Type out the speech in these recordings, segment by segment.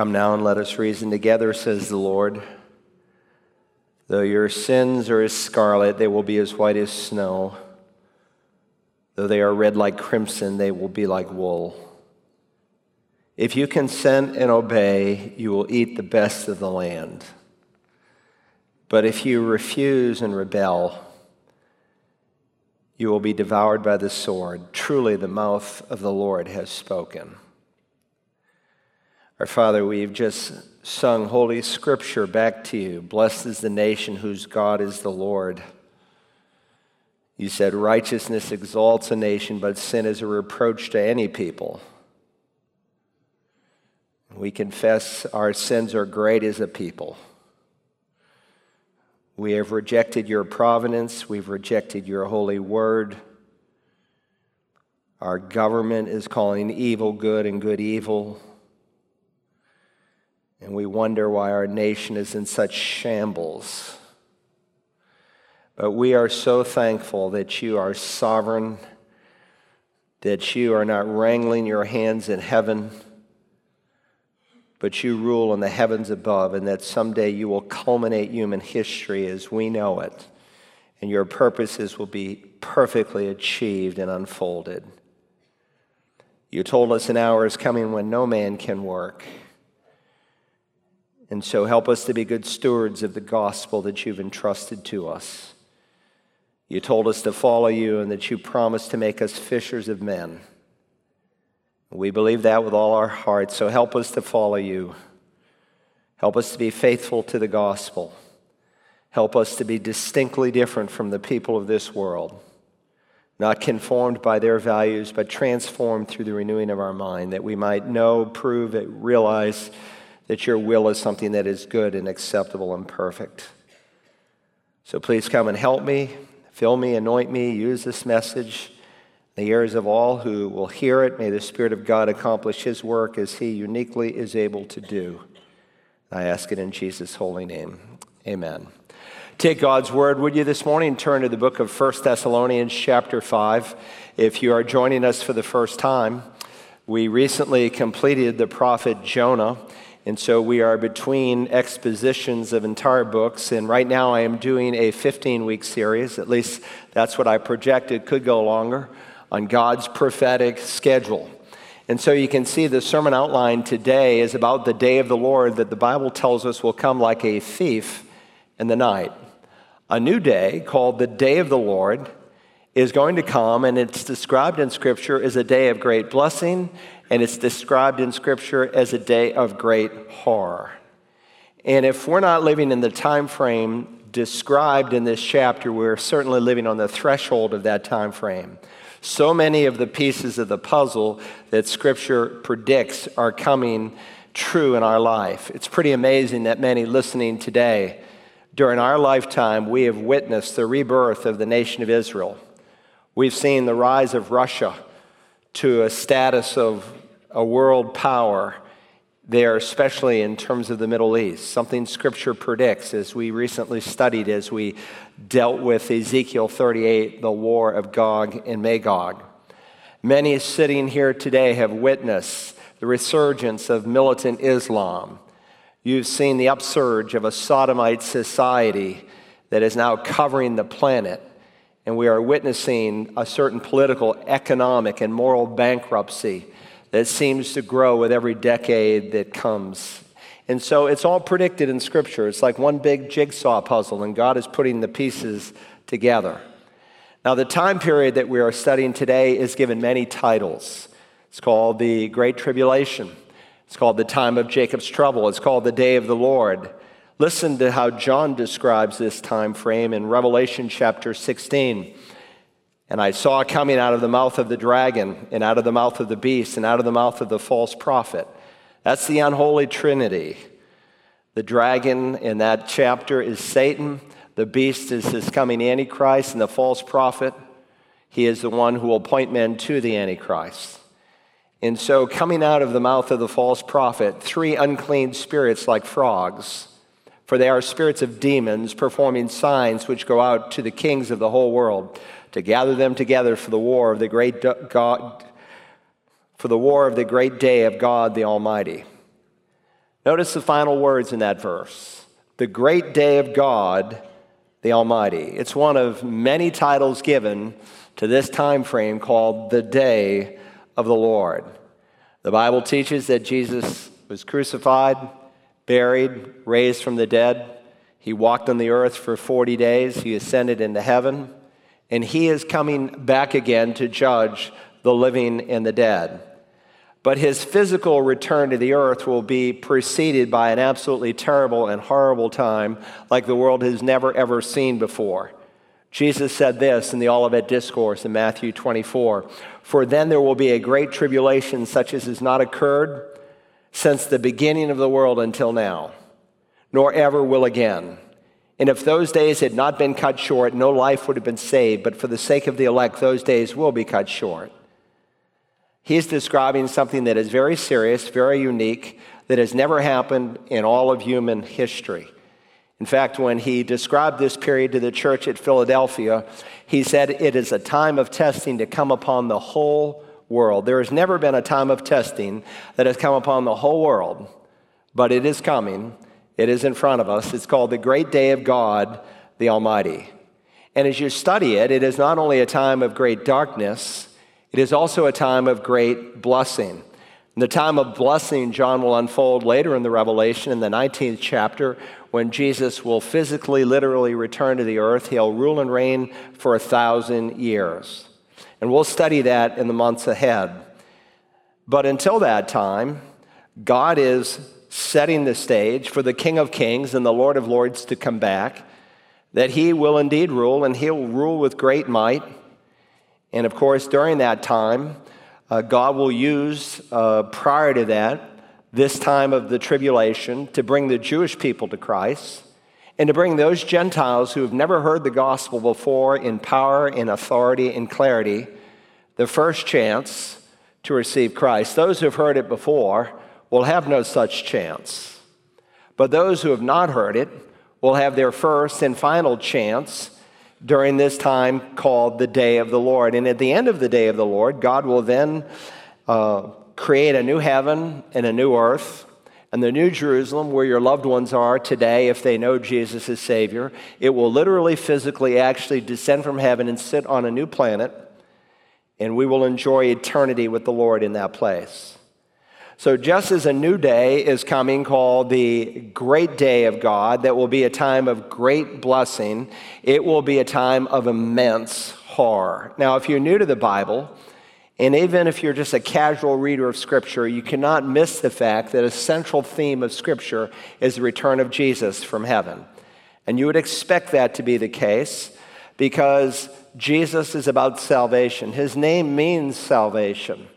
Come now and let us reason together, says the Lord. Though your sins are as scarlet, they will be as white as snow. Though they are red like crimson, they will be like wool. If you consent and obey, you will eat the best of the land. But if you refuse and rebel, you will be devoured by the sword. Truly, the mouth of the Lord has spoken. Our Father, we've just sung Holy Scripture back to you. Blessed is the nation whose God is the Lord. You said, Righteousness exalts a nation, but sin is a reproach to any people. We confess our sins are great as a people. We have rejected your providence. We've rejected your holy word. Our government is calling evil good and good evil. And we wonder why our nation is in such shambles. But we are so thankful that you are sovereign, that you are not wrangling your hands in heaven but you rule in the heavens above, and that someday you will culminate human history as we know it, and your purposes will be perfectly achieved and unfolded. You told us an hour is coming when no man can work. And so help us to be good stewards of the gospel that you've entrusted to us. You told us to follow you and that you promised to make us fishers of men. We believe that with all our hearts, so help us to follow you. Help us to be faithful to the gospel. Help us to be distinctly different from the people of this world, not conformed by their values, but transformed through the renewing of our mind, that we might know, prove, realize that your will is something that is good and acceptable and perfect. So please come and help me, fill me, anoint me, use this message the ears of all who will hear it. May the Spirit of God accomplish His work as He uniquely is able to do. I ask it in Jesus' holy name. Amen. Take God's word, would you, this morning? Turn to the book of 1 Thessalonians, chapter 5. If you are joining us for the first time, we recently completed the prophet Jonah. And so we are between expositions of entire books. And right now I am doing a 15 week series. At least that's what I projected, could go longer on God's prophetic schedule. And so you can see the sermon outline today is about the day of the Lord that the Bible tells us will come like a thief in the night. A new day called the day of the Lord is going to come, and it's described in Scripture as a day of great blessing, and it's described in Scripture as a day of great horror. And if we're not living in the time frame described in this chapter, we're certainly living on the threshold of that time frame. So many of the pieces of the puzzle that Scripture predicts are coming true in our life. It's pretty amazing that many listening today, during our lifetime, we have witnessed the rebirth of the nation of Israel. We've seen the rise of Russia to a status of a world power there, especially in terms of the Middle East, something Scripture predicts as we recently studied as we dealt with Ezekiel 38, the war of Gog and Magog. Many sitting here today have witnessed the resurgence of militant Islam. You've seen the upsurge of a sodomite society that is now covering the planet. And we are witnessing a certain political, economic, and moral bankruptcy that seems to grow with every decade that comes. And so it's all predicted in Scripture. It's like one big jigsaw puzzle, and God is putting the pieces together. Now, the time period that we are studying today is given many titles. It's called the Great Tribulation, it's called the time of Jacob's trouble, it's called the day of the Lord. Listen to how John describes this time frame in Revelation chapter 16. And I saw coming out of the mouth of the dragon, and out of the mouth of the beast, and out of the mouth of the false prophet. That's the unholy trinity. The dragon in that chapter is Satan, the beast is his coming Antichrist, and the false prophet, he is the one who will point men to the Antichrist. And so, coming out of the mouth of the false prophet, three unclean spirits like frogs, for they are spirits of demons performing signs which go out to the kings of the whole world to gather them together for the war of the great God, for the war of the great day of God the Almighty. Notice the final words in that verse the great day of God, the Almighty. It's one of many titles given to this time frame called the day of the Lord. The Bible teaches that Jesus was crucified, buried, raised from the dead. He walked on the earth for 40 days. He ascended into heaven. And he is coming back again to judge the living and the dead. But his physical return to the earth will be preceded by an absolutely terrible and horrible time like the world has never ever seen before. Jesus said this in the Olivet Discourse in Matthew 24 For then there will be a great tribulation such as has not occurred since the beginning of the world until now, nor ever will again. And if those days had not been cut short, no life would have been saved, but for the sake of the elect, those days will be cut short. He's describing something that is very serious, very unique, that has never happened in all of human history. In fact, when he described this period to the church at Philadelphia, he said it is a time of testing to come upon the whole world. There has never been a time of testing that has come upon the whole world, but it is coming. It is in front of us. It's called the Great Day of God, the Almighty. And as you study it, it is not only a time of great darkness, it is also a time of great blessing. the time of blessing, John will unfold later in the Revelation in the 19th chapter when Jesus will physically, literally return to the earth. He'll rule and reign for a thousand years. And we'll study that in the months ahead. But until that time, God is setting the stage for the King of Kings and the Lord of Lords to come back, that he will indeed rule, and he'll rule with great might and of course, during that time, uh, God will use, uh, prior to that, this time of the tribulation to bring the Jewish people to Christ and to bring those Gentiles who have never heard the gospel before in power, in authority, in clarity, the first chance to receive Christ. Those who have heard it before will have no such chance. But those who have not heard it will have their first and final chance during this time called the day of the Lord. And at the end of the day of the Lord, God will then uh, create a new heaven and a new earth. And the New Jerusalem, where your loved ones are today, if they know Jesus as Savior, it will literally, physically, actually descend from heaven and sit on a new planet, and we will enjoy eternity with the Lord in that place. So, just as a new day is coming called the great day of God, that will be a time of great blessing, it will be a time of immense horror. Now, if you're new to the Bible, and even if you're just a casual reader of Scripture, you cannot miss the fact that a central theme of Scripture is the return of Jesus from heaven. And you would expect that to be the case because Jesus is about salvation. His name means salvation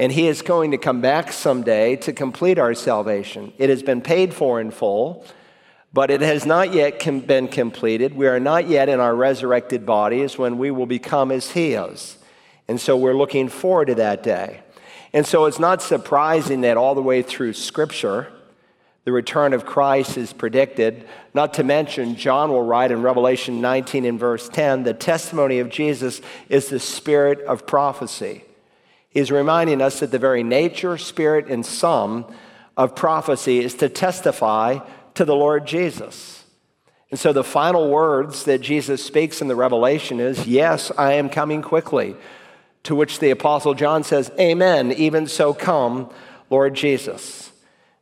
and He is going to come back someday to complete our salvation. It has been paid for in full, but it has not yet been completed. We are not yet in our resurrected bodies when we will become as He is. And so we're looking forward to that day. And so it's not surprising that all the way through Scripture, the return of Christ is predicted. Not to mention, John will write in Revelation 19 and verse 10 the testimony of Jesus is the spirit of prophecy. He's reminding us that the very nature, spirit, and sum of prophecy is to testify to the Lord Jesus. And so the final words that Jesus speaks in the Revelation is, Yes, I am coming quickly. To which the Apostle John says, Amen, even so come, Lord Jesus.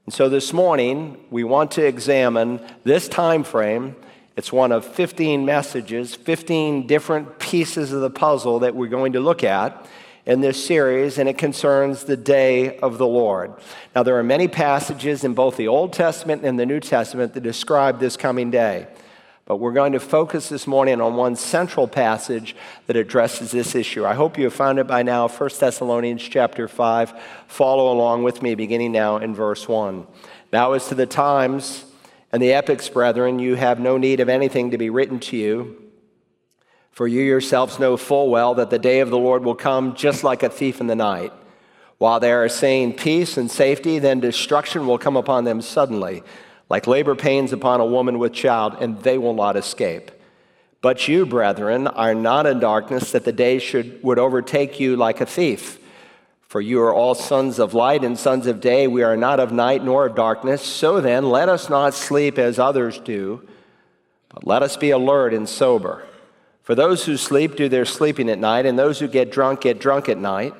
And so this morning, we want to examine this time frame. It's one of 15 messages, 15 different pieces of the puzzle that we're going to look at in this series, and it concerns the day of the Lord. Now, there are many passages in both the Old Testament and the New Testament that describe this coming day. But we're going to focus this morning on one central passage that addresses this issue. I hope you have found it by now, 1 Thessalonians chapter 5. Follow along with me, beginning now in verse 1. Now, as to the times and the epochs, brethren, you have no need of anything to be written to you for you yourselves know full well that the day of the Lord will come just like a thief in the night. While they are saying peace and safety, then destruction will come upon them suddenly, like labor pains upon a woman with child, and they will not escape. But you, brethren, are not in darkness that the day should, would overtake you like a thief. For you are all sons of light and sons of day. We are not of night nor of darkness. So then, let us not sleep as others do, but let us be alert and sober. For those who sleep do their sleeping at night, and those who get drunk get drunk at night.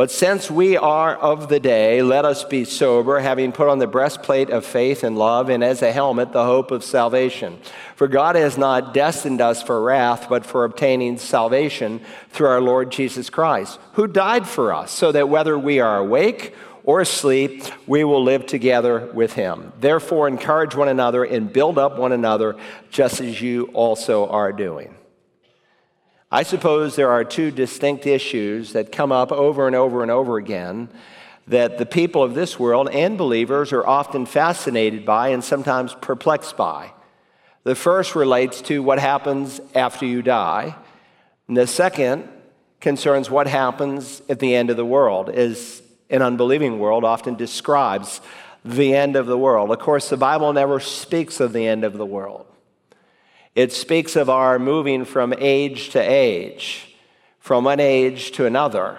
But since we are of the day, let us be sober, having put on the breastplate of faith and love, and as a helmet, the hope of salvation. For God has not destined us for wrath, but for obtaining salvation through our Lord Jesus Christ, who died for us, so that whether we are awake or asleep, we will live together with him. Therefore, encourage one another and build up one another, just as you also are doing. I suppose there are two distinct issues that come up over and over and over again that the people of this world and believers are often fascinated by and sometimes perplexed by. The first relates to what happens after you die, and the second concerns what happens at the end of the world, as an unbelieving world often describes the end of the world. Of course, the Bible never speaks of the end of the world. It speaks of our moving from age to age, from one age to another.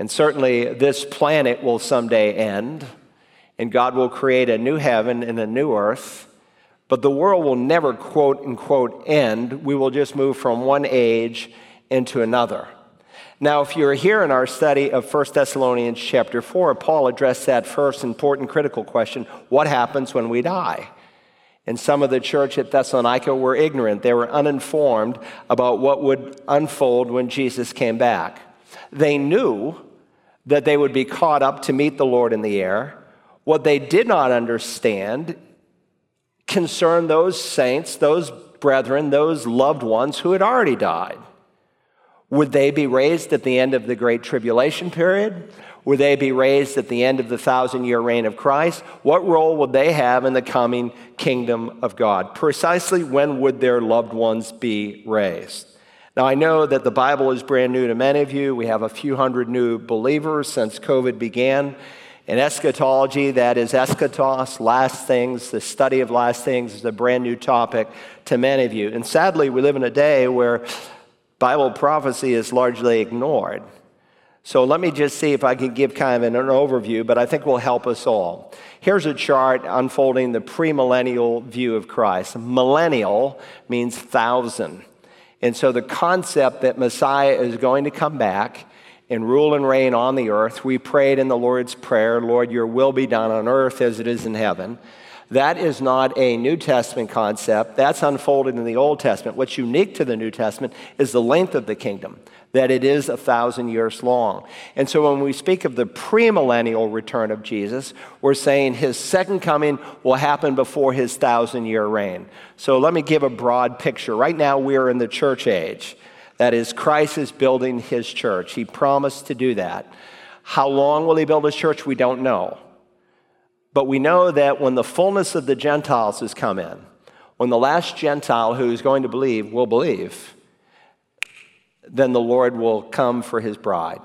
And certainly, this planet will someday end, and God will create a new heaven and a new earth. But the world will never, quote unquote, end. We will just move from one age into another. Now, if you're here in our study of 1 Thessalonians chapter 4, Paul addressed that first important critical question what happens when we die? And some of the church at Thessalonica were ignorant. They were uninformed about what would unfold when Jesus came back. They knew that they would be caught up to meet the Lord in the air. What they did not understand concerned those saints, those brethren, those loved ones who had already died. Would they be raised at the end of the Great Tribulation period? Would they be raised at the end of the thousand year reign of Christ? What role would they have in the coming kingdom of God? Precisely when would their loved ones be raised? Now, I know that the Bible is brand new to many of you. We have a few hundred new believers since COVID began. In eschatology, that is eschatos, last things, the study of last things is a brand new topic to many of you. And sadly, we live in a day where Bible prophecy is largely ignored. So let me just see if I can give kind of an, overview, but I think will help us all. Here's a chart unfolding the premillennial view of Christ. Millennial means thousand. And so the concept that Messiah is going to come back and rule and reign on the earth, we prayed in the Lord's Prayer, Lord, your will be done on earth as it is in heaven. That is not a New Testament concept. That's unfolded in the Old Testament. What's unique to the New Testament is the length of the kingdom that it is a thousand years long. And so when we speak of the premillennial return of Jesus, we're saying his second coming will happen before his thousand year reign. So let me give a broad picture. Right now, we are in the church age. That is, Christ is building his church. He promised to do that. How long will he build his church? We don't know. But we know that when the fullness of the Gentiles has come in, when the last Gentile who is going to believe will believe, then the Lord will come for his bride.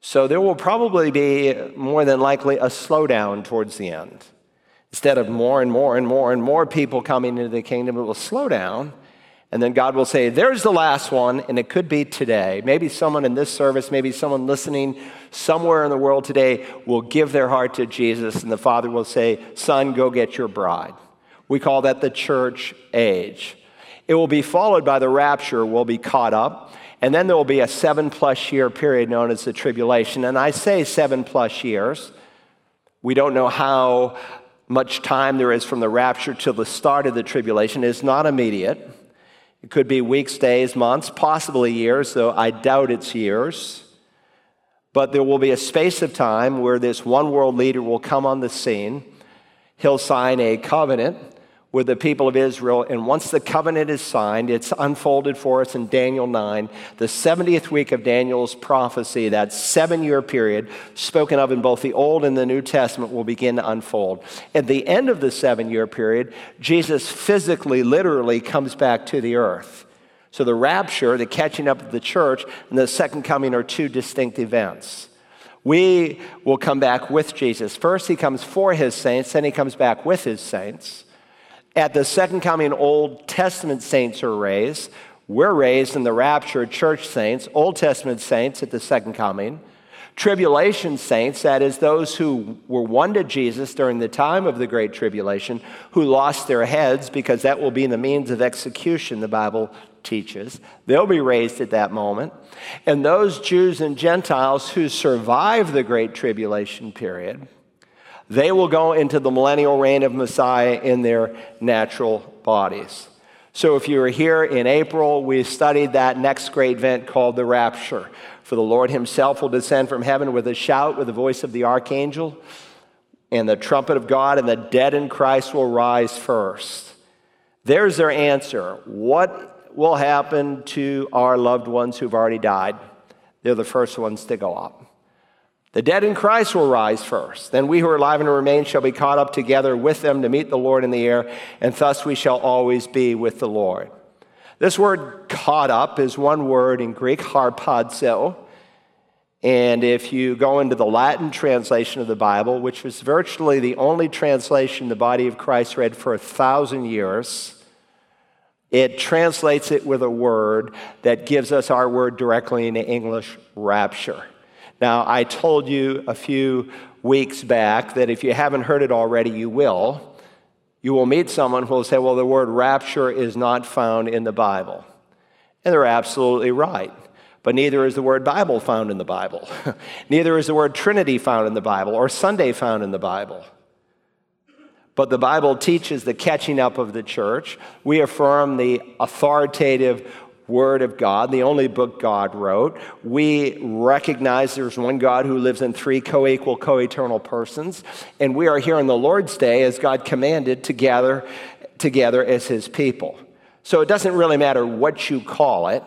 So there will probably be more than likely a slowdown towards the end. Instead of more and more and more and more people coming into the kingdom, it will slow down. And then God will say, There's the last one, and it could be today. Maybe someone in this service, maybe someone listening somewhere in the world today will give their heart to Jesus, and the Father will say, Son, go get your bride. We call that the church age. It will be followed by the rapture, we'll be caught up. And then there will be a seven plus year period known as the tribulation. And I say seven plus years. We don't know how much time there is from the rapture till the start of the tribulation. It's not immediate. It could be weeks, days, months, possibly years, though I doubt it's years. But there will be a space of time where this one world leader will come on the scene. He'll sign a covenant with the people of Israel. And once the covenant is signed, it's unfolded for us in Daniel 9, the 70th week of Daniel's prophecy, that seven year period spoken of in both the Old and the New Testament, will begin to unfold. At the end of the seven year period, Jesus physically, literally comes back to the earth. So the rapture, the catching up of the church, and the second coming are two distinct events. We will come back with Jesus. First, he comes for his saints, then he comes back with his saints. At the second coming, Old Testament saints are raised. We're raised in the rapture, church saints, Old Testament saints at the second coming. Tribulation saints, that is, those who were won to Jesus during the time of the Great Tribulation, who lost their heads because that will be the means of execution, the Bible teaches. They'll be raised at that moment. And those Jews and Gentiles who survive the Great Tribulation period, they will go into the millennial reign of Messiah in their natural bodies. So, if you were here in April, we studied that next great event called the rapture. For the Lord himself will descend from heaven with a shout, with the voice of the archangel, and the trumpet of God, and the dead in Christ will rise first. There's their answer. What will happen to our loved ones who've already died? They're the first ones to go up. The dead in Christ will rise first. Then we who are alive and remain shall be caught up together with them to meet the Lord in the air, and thus we shall always be with the Lord. This word caught up is one word in Greek, harpazo. And if you go into the Latin translation of the Bible, which was virtually the only translation the body of Christ read for a thousand years, it translates it with a word that gives us our word directly into English rapture. Now, I told you a few weeks back that if you haven't heard it already, you will. You will meet someone who will say, Well, the word rapture is not found in the Bible. And they're absolutely right. But neither is the word Bible found in the Bible. neither is the word Trinity found in the Bible or Sunday found in the Bible. But the Bible teaches the catching up of the church. We affirm the authoritative Word of God, the only book God wrote. We recognize there's one God who lives in three co equal, co eternal persons. And we are here on the Lord's Day as God commanded to gather together as His people. So it doesn't really matter what you call it,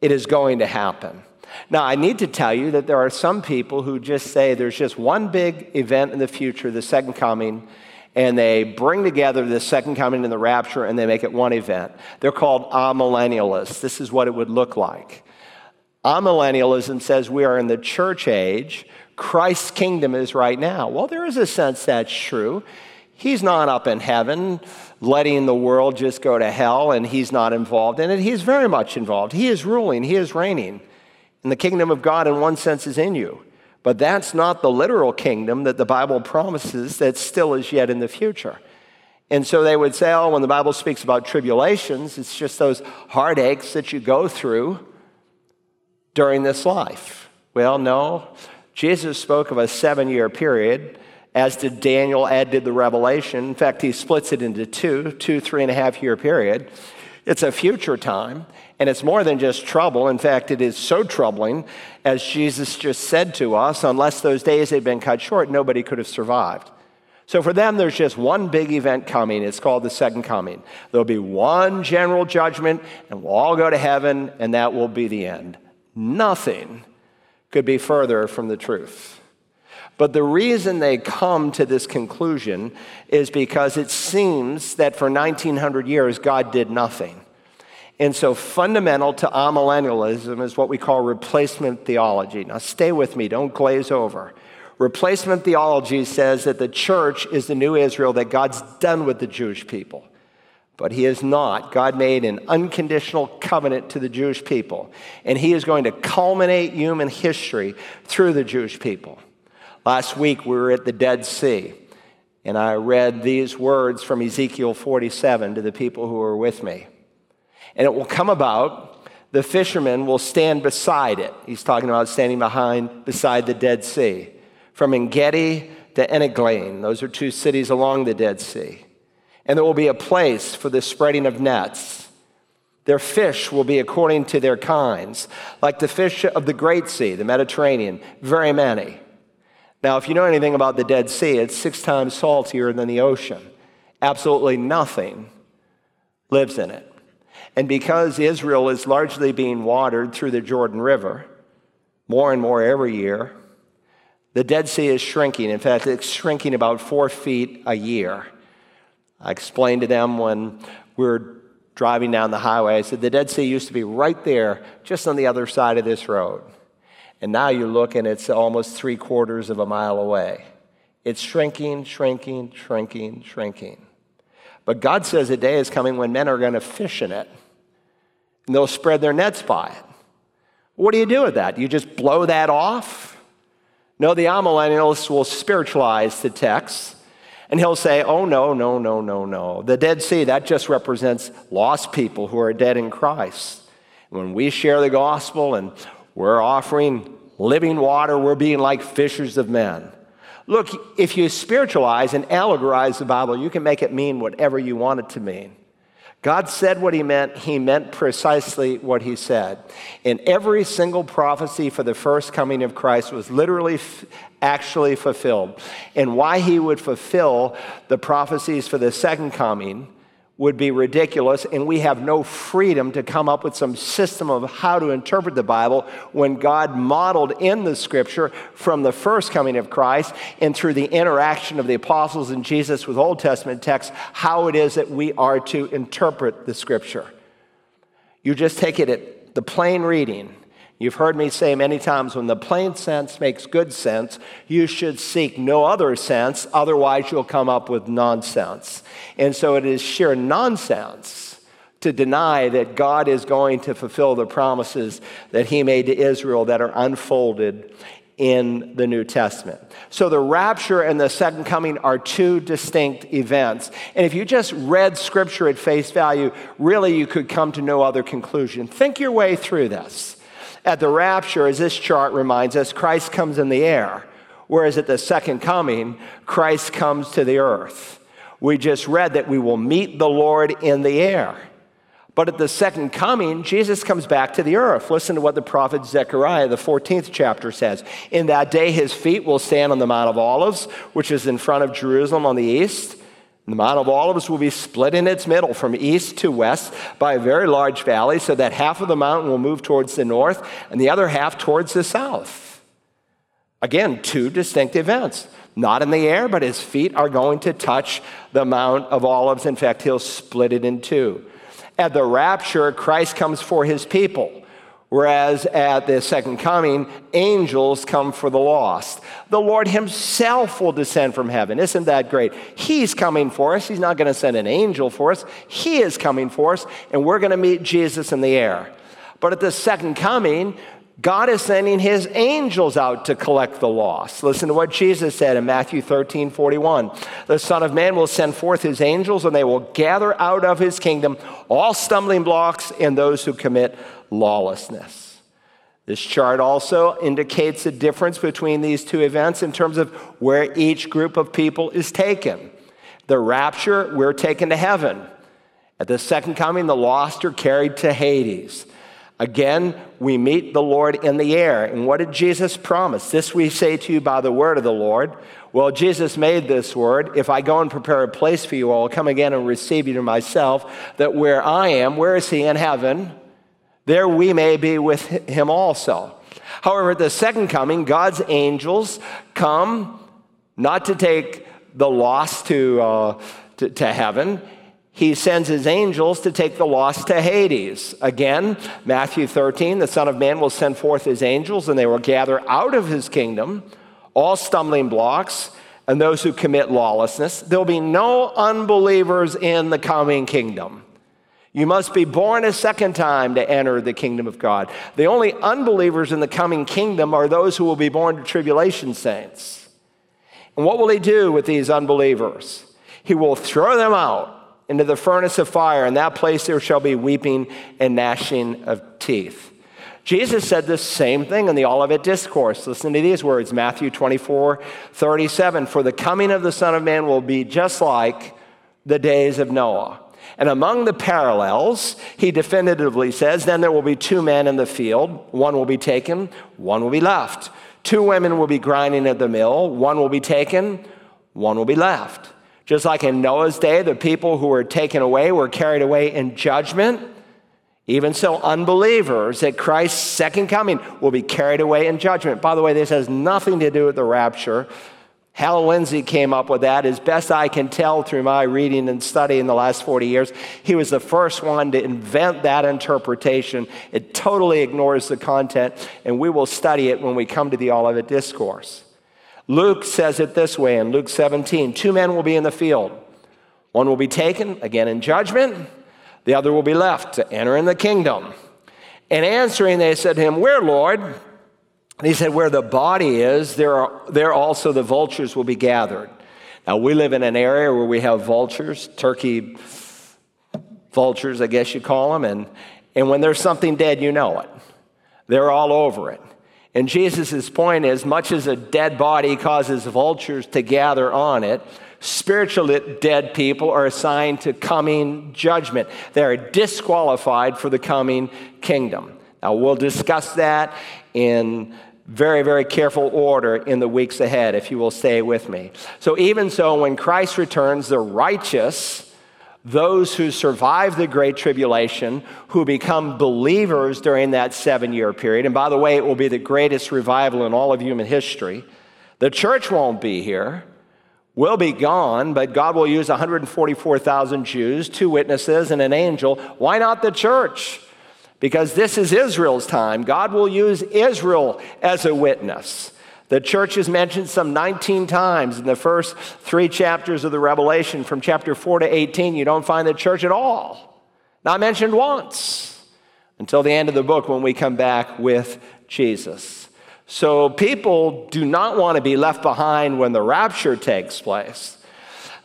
it is going to happen. Now, I need to tell you that there are some people who just say there's just one big event in the future, the second coming, and they bring together the second coming and the rapture and they make it one event. They're called amillennialists. This is what it would look like. Amillennialism says we are in the church age. Christ's kingdom is right now. Well, there is a sense that's true. He's not up in heaven letting the world just go to hell and he's not involved in it. He's very much involved. He is ruling, he is reigning. And the kingdom of God, in one sense, is in you. But that's not the literal kingdom that the Bible promises that still is yet in the future. And so they would say, oh, when the Bible speaks about tribulations, it's just those heartaches that you go through during this life. Well, no. Jesus spoke of a seven year period, as did Daniel, as did the Revelation. In fact, he splits it into two, two, three and a half year period. It's a future time. And it's more than just trouble. In fact, it is so troubling, as Jesus just said to us, unless those days had been cut short, nobody could have survived. So for them, there's just one big event coming. It's called the second coming. There'll be one general judgment, and we'll all go to heaven, and that will be the end. Nothing could be further from the truth. But the reason they come to this conclusion is because it seems that for 1900 years, God did nothing. And so, fundamental to amillennialism is what we call replacement theology. Now, stay with me, don't glaze over. Replacement theology says that the church is the new Israel, that God's done with the Jewish people. But He is not. God made an unconditional covenant to the Jewish people, and He is going to culminate human history through the Jewish people. Last week, we were at the Dead Sea, and I read these words from Ezekiel 47 to the people who were with me. And it will come about, the fishermen will stand beside it. He's talking about standing behind, beside the Dead Sea. From Engedi to Eneglaim, those are two cities along the Dead Sea. And there will be a place for the spreading of nets. Their fish will be according to their kinds, like the fish of the Great Sea, the Mediterranean, very many. Now, if you know anything about the Dead Sea, it's six times saltier than the ocean. Absolutely nothing lives in it. And because Israel is largely being watered through the Jordan River, more and more every year, the Dead Sea is shrinking. In fact, it's shrinking about four feet a year. I explained to them when we were driving down the highway, I said, the Dead Sea used to be right there, just on the other side of this road. And now you look and it's almost three quarters of a mile away. It's shrinking, shrinking, shrinking, shrinking. But God says a day is coming when men are going to fish in it and they'll spread their nets by it. What do you do with that? You just blow that off? No, the amillennialist will spiritualize the text and he'll say, oh, no, no, no, no, no. The Dead Sea, that just represents lost people who are dead in Christ. When we share the gospel and we're offering living water, we're being like fishers of men. Look, if you spiritualize and allegorize the Bible, you can make it mean whatever you want it to mean. God said what he meant, he meant precisely what he said. And every single prophecy for the first coming of Christ was literally f- actually fulfilled. And why he would fulfill the prophecies for the second coming would be ridiculous, and we have no freedom to come up with some system of how to interpret the Bible when God modeled in the scripture from the first coming of Christ and through the interaction of the apostles and Jesus with Old Testament texts, how it is that we are to interpret the scripture. You just take it at the plain reading You've heard me say many times when the plain sense makes good sense, you should seek no other sense, otherwise, you'll come up with nonsense. And so it is sheer nonsense to deny that God is going to fulfill the promises that He made to Israel that are unfolded in the New Testament. So the rapture and the second coming are two distinct events. And if you just read scripture at face value, really you could come to no other conclusion. Think your way through this. At the rapture, as this chart reminds us, Christ comes in the air, whereas at the second coming, Christ comes to the earth. We just read that we will meet the Lord in the air. But at the second coming, Jesus comes back to the earth. Listen to what the prophet Zechariah, the 14th chapter, says. In that day, his feet will stand on the Mount of Olives, which is in front of Jerusalem on the east. The Mount of Olives will be split in its middle from east to west by a very large valley, so that half of the mountain will move towards the north and the other half towards the south. Again, two distinct events. Not in the air, but his feet are going to touch the Mount of Olives. In fact, he'll split it in two. At the rapture, Christ comes for his people. Whereas at the second coming, angels come for the lost. The Lord Himself will descend from heaven. Isn't that great? He's coming for us. He's not going to send an angel for us. He is coming for us, and we're going to meet Jesus in the air. But at the second coming, God is sending his angels out to collect the lost. Listen to what Jesus said in Matthew 13 41. The Son of Man will send forth his angels, and they will gather out of his kingdom all stumbling blocks and those who commit lawlessness. This chart also indicates the difference between these two events in terms of where each group of people is taken. The rapture, we're taken to heaven. At the second coming, the lost are carried to Hades. Again, we meet the Lord in the air. And what did Jesus promise? This we say to you by the word of the Lord. Well, Jesus made this word if I go and prepare a place for you, I'll come again and receive you to myself, that where I am, where is he in heaven? There we may be with him also. However, at the second coming, God's angels come not to take the lost to, uh, to, to heaven. He sends his angels to take the lost to Hades. Again, Matthew 13, the Son of Man will send forth his angels, and they will gather out of his kingdom all stumbling blocks and those who commit lawlessness. There'll be no unbelievers in the coming kingdom. You must be born a second time to enter the kingdom of God. The only unbelievers in the coming kingdom are those who will be born to tribulation saints. And what will he do with these unbelievers? He will throw them out into the furnace of fire. In that place there shall be weeping and gnashing of teeth. Jesus said the same thing in the Olivet Discourse. Listen to these words Matthew 24, 37. For the coming of the Son of Man will be just like the days of Noah. And among the parallels, he definitively says, then there will be two men in the field. One will be taken, one will be left. Two women will be grinding at the mill. One will be taken, one will be left. Just like in Noah's day, the people who were taken away were carried away in judgment. Even so, unbelievers at Christ's second coming will be carried away in judgment. By the way, this has nothing to do with the rapture. Hal Lindsey came up with that. As best I can tell through my reading and study in the last 40 years, he was the first one to invent that interpretation. It totally ignores the content, and we will study it when we come to the Olivet Discourse. Luke says it this way in Luke 17 Two men will be in the field. One will be taken, again in judgment, the other will be left to enter in the kingdom. And answering, they said to him, Where, Lord? And he said, Where the body is, there, are, there also the vultures will be gathered. Now, we live in an area where we have vultures, turkey vultures, I guess you call them. And, and when there's something dead, you know it. They're all over it. And Jesus' point is much as a dead body causes vultures to gather on it, spiritually dead people are assigned to coming judgment. They are disqualified for the coming kingdom. Now, we'll discuss that in very, very careful order in the weeks ahead, if you will stay with me. So, even so, when Christ returns, the righteous, those who survive the Great Tribulation, who become believers during that seven year period, and by the way, it will be the greatest revival in all of human history. The church won't be here, will be gone, but God will use 144,000 Jews, two witnesses, and an angel. Why not the church? Because this is Israel's time. God will use Israel as a witness. The church is mentioned some 19 times in the first three chapters of the Revelation. From chapter 4 to 18, you don't find the church at all. Not mentioned once until the end of the book when we come back with Jesus. So people do not want to be left behind when the rapture takes place.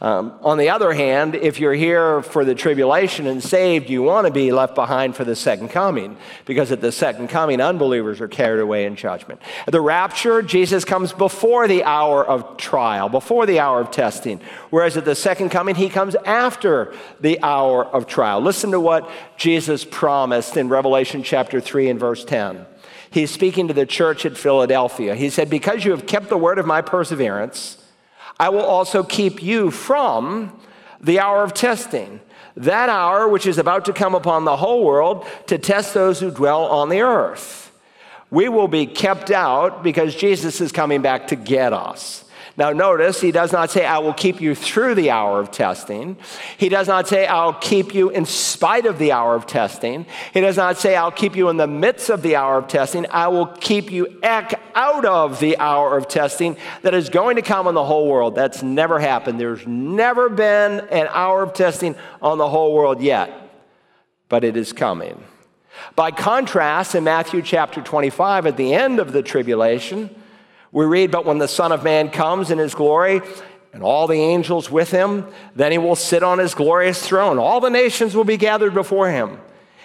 Um, on the other hand, if you're here for the tribulation and saved, you want to be left behind for the second coming, because at the second coming, unbelievers are carried away in judgment. At the rapture, Jesus comes before the hour of trial, before the hour of testing, whereas at the second coming, he comes after the hour of trial. Listen to what Jesus promised in Revelation chapter 3 and verse 10. He's speaking to the church at Philadelphia. He said, Because you have kept the word of my perseverance, I will also keep you from the hour of testing, that hour which is about to come upon the whole world to test those who dwell on the earth. We will be kept out because Jesus is coming back to get us. Now, notice he does not say, I will keep you through the hour of testing. He does not say, I'll keep you in spite of the hour of testing. He does not say, I'll keep you in the midst of the hour of testing. I will keep you out of the hour of testing that is going to come on the whole world. That's never happened. There's never been an hour of testing on the whole world yet, but it is coming. By contrast, in Matthew chapter 25, at the end of the tribulation, we read, But when the Son of Man comes in his glory, and all the angels with him, then he will sit on his glorious throne. All the nations will be gathered before him,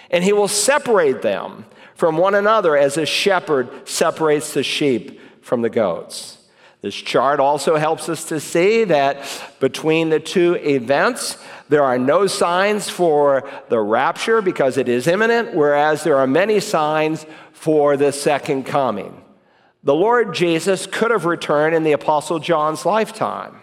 and he will separate them from one another as a shepherd separates the sheep from the goats. This chart also helps us to see that between the two events, there are no signs for the rapture because it is imminent, whereas there are many signs for the second coming. The Lord Jesus could have returned in the Apostle John's lifetime,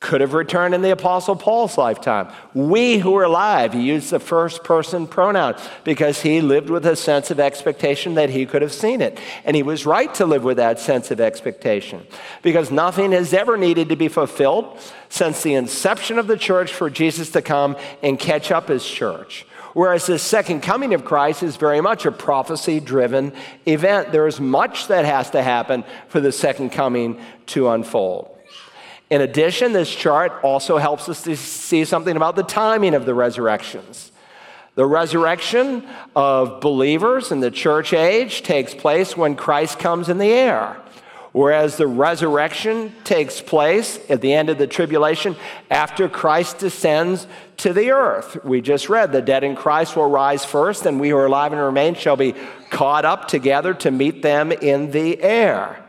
could have returned in the Apostle Paul's lifetime. We who are alive, he used the first person pronoun because he lived with a sense of expectation that he could have seen it. And he was right to live with that sense of expectation because nothing has ever needed to be fulfilled since the inception of the church for Jesus to come and catch up his church. Whereas the second coming of Christ is very much a prophecy driven event. There is much that has to happen for the second coming to unfold. In addition, this chart also helps us to see something about the timing of the resurrections. The resurrection of believers in the church age takes place when Christ comes in the air. Whereas the resurrection takes place at the end of the tribulation after Christ descends to the earth. We just read the dead in Christ will rise first, and we who are alive and remain shall be caught up together to meet them in the air.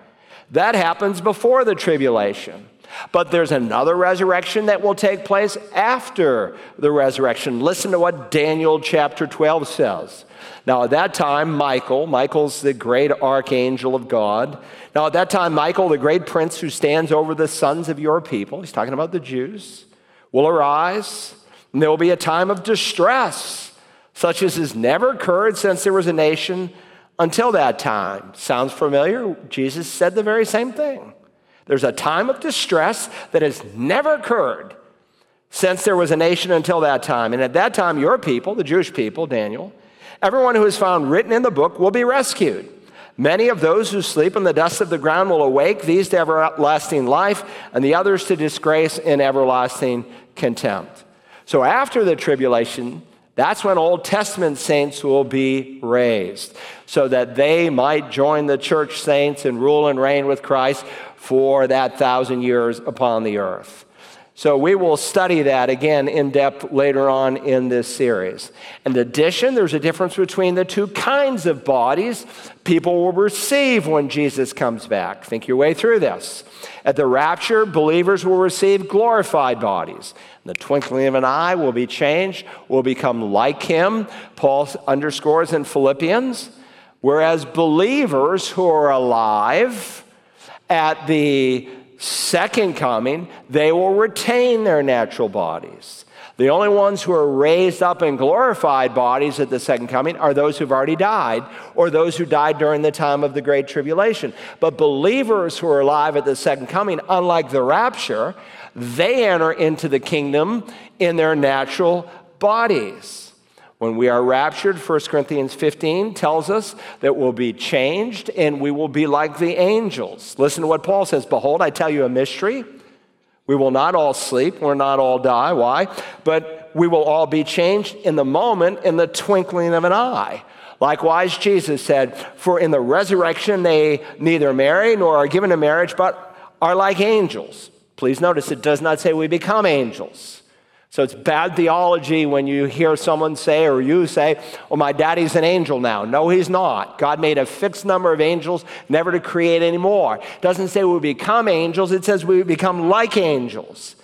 That happens before the tribulation. But there's another resurrection that will take place after the resurrection. Listen to what Daniel chapter 12 says. Now, at that time, Michael, Michael's the great archangel of God. Now, at that time, Michael, the great prince who stands over the sons of your people, he's talking about the Jews, will arise, and there will be a time of distress, such as has never occurred since there was a nation until that time. Sounds familiar? Jesus said the very same thing. There's a time of distress that has never occurred since there was a nation until that time. And at that time, your people, the Jewish people, Daniel, everyone who is found written in the book will be rescued. Many of those who sleep in the dust of the ground will awake, these to everlasting life, and the others to disgrace and everlasting contempt. So after the tribulation, That's when Old Testament saints will be raised, so that they might join the church saints and rule and reign with Christ for that thousand years upon the earth. So we will study that again in depth later on in this series. In addition, there's a difference between the two kinds of bodies people will receive when Jesus comes back. Think your way through this. At the rapture, believers will receive glorified bodies. The twinkling of an eye will be changed, will become like him. Paul underscores in Philippians. Whereas believers who are alive at the second coming, they will retain their natural bodies. The only ones who are raised up in glorified bodies at the second coming are those who've already died or those who died during the time of the Great Tribulation. But believers who are alive at the second coming, unlike the rapture, they enter into the kingdom in their natural bodies. When we are raptured, 1 Corinthians 15 tells us that we'll be changed and we will be like the angels. Listen to what Paul says Behold, I tell you a mystery. We will not all sleep, we'll not all die. Why? But we will all be changed in the moment, in the twinkling of an eye. Likewise, Jesus said, For in the resurrection they neither marry nor are given in marriage, but are like angels. Please notice it does not say we become angels. So it's bad theology when you hear someone say or you say, Oh, my daddy's an angel now. No, he's not. God made a fixed number of angels, never to create any more. It doesn't say we become angels, it says we become like angels.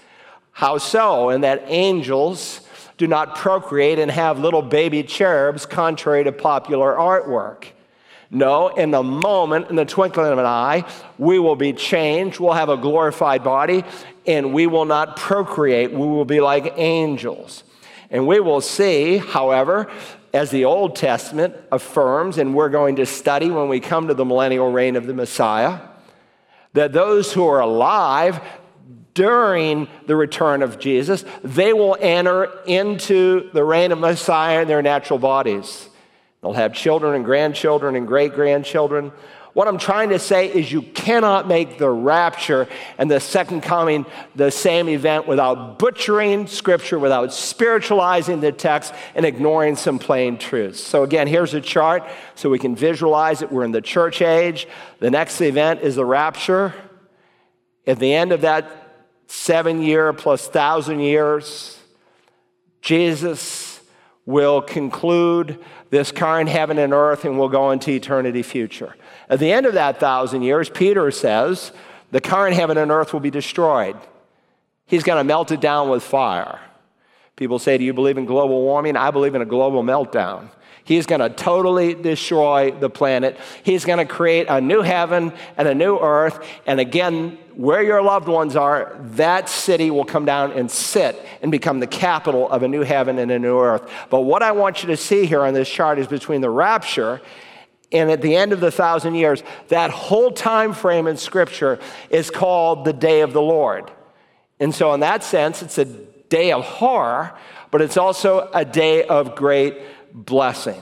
How so? And that angels do not procreate and have little baby cherubs, contrary to popular artwork. No, in the moment, in the twinkling of an eye, we will be changed. We'll have a glorified body, and we will not procreate. We will be like angels. And we will see, however, as the Old Testament affirms, and we're going to study when we come to the millennial reign of the Messiah, that those who are alive during the return of Jesus, they will enter into the reign of Messiah in their natural bodies. They'll have children and grandchildren and great grandchildren. What I'm trying to say is you cannot make the rapture and the second coming the same event without butchering scripture, without spiritualizing the text, and ignoring some plain truths. So, again, here's a chart so we can visualize it. We're in the church age. The next event is the rapture. At the end of that seven year plus thousand years, Jesus will conclude this current heaven and earth and we'll go into eternity future. At the end of that thousand years, Peter says the current heaven and earth will be destroyed. He's going to melt it down with fire. People say, Do you believe in global warming? I believe in a global meltdown. He's going to totally destroy the planet. He's going to create a new heaven and a new earth. And again, where your loved ones are, that city will come down and sit and become the capital of a new heaven and a new earth. But what I want you to see here on this chart is between the rapture and at the end of the thousand years, that whole time frame in Scripture is called the day of the Lord. And so, in that sense, it's a day of horror, but it's also a day of great blessing.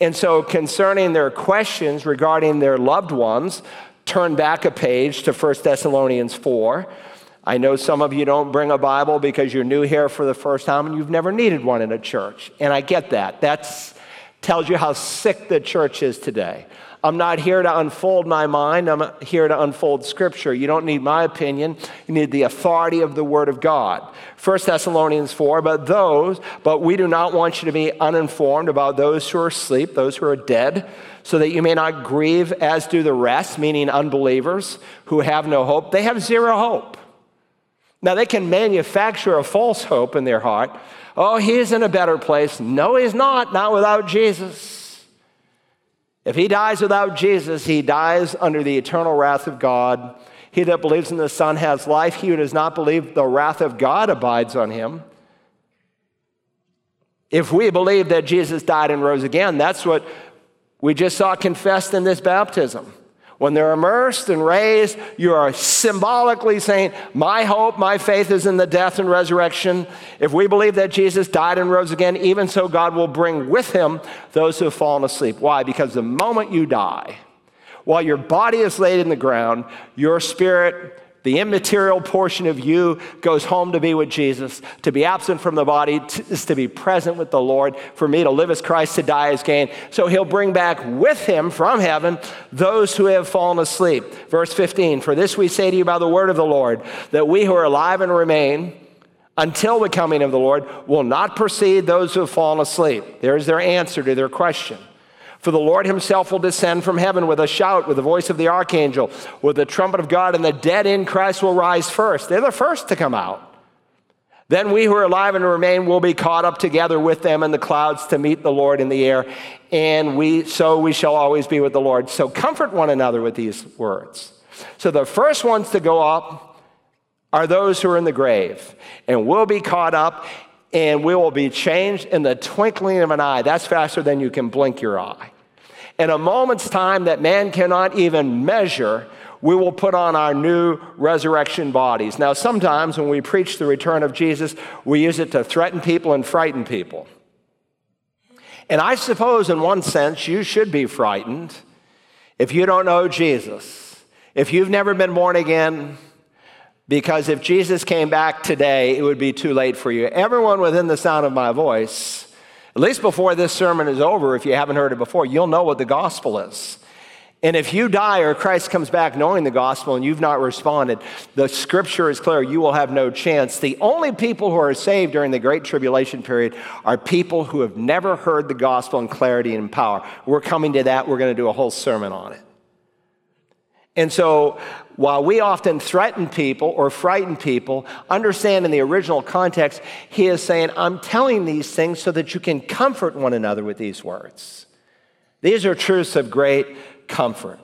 And so, concerning their questions regarding their loved ones, turn back a page to 1 Thessalonians 4. I know some of you don't bring a Bible because you're new here for the first time and you've never needed one in a church. And I get that. That tells you how sick the church is today. I'm not here to unfold my mind. I'm here to unfold scripture. You don't need my opinion. You need the authority of the word of God. 1 Thessalonians 4, but those, but we do not want you to be uninformed about those who are asleep, those who are dead, so that you may not grieve as do the rest, meaning unbelievers who have no hope. They have zero hope. Now they can manufacture a false hope in their heart. Oh, he's in a better place. No, he's not, not without Jesus. If he dies without Jesus, he dies under the eternal wrath of God. He that believes in the Son has life. He who does not believe, the wrath of God abides on him. If we believe that Jesus died and rose again, that's what we just saw confessed in this baptism. When they're immersed and raised, you are symbolically saying, My hope, my faith is in the death and resurrection. If we believe that Jesus died and rose again, even so, God will bring with him those who have fallen asleep. Why? Because the moment you die, while your body is laid in the ground, your spirit, The immaterial portion of you goes home to be with Jesus. To be absent from the body is to be present with the Lord. For me to live as Christ, to die as gain. So he'll bring back with him from heaven those who have fallen asleep. Verse 15 For this we say to you by the word of the Lord, that we who are alive and remain, until the coming of the Lord will not precede those who have fallen asleep. There's their answer to their question. For the Lord himself will descend from heaven with a shout, with the voice of the archangel, with the trumpet of God, and the dead in Christ will rise first. They're the first to come out. Then we who are alive and remain will be caught up together with them in the clouds to meet the Lord in the air, and we so we shall always be with the Lord. So comfort one another with these words. So the first ones to go up are those who are in the grave, and we'll be caught up and we will be changed in the twinkling of an eye. That's faster than you can blink your eye. In a moment's time that man cannot even measure, we will put on our new resurrection bodies. Now, sometimes when we preach the return of Jesus, we use it to threaten people and frighten people. And I suppose, in one sense, you should be frightened if you don't know Jesus. If you've never been born again, because if Jesus came back today, it would be too late for you. Everyone within the sound of my voice, at least before this sermon is over, if you haven't heard it before, you'll know what the gospel is. And if you die or Christ comes back knowing the gospel and you've not responded, the scripture is clear, you will have no chance. The only people who are saved during the Great Tribulation period are people who have never heard the gospel in clarity and power. We're coming to that. We're going to do a whole sermon on it. And so, while we often threaten people or frighten people, understand in the original context, he is saying, I'm telling these things so that you can comfort one another with these words. These are truths of great comfort.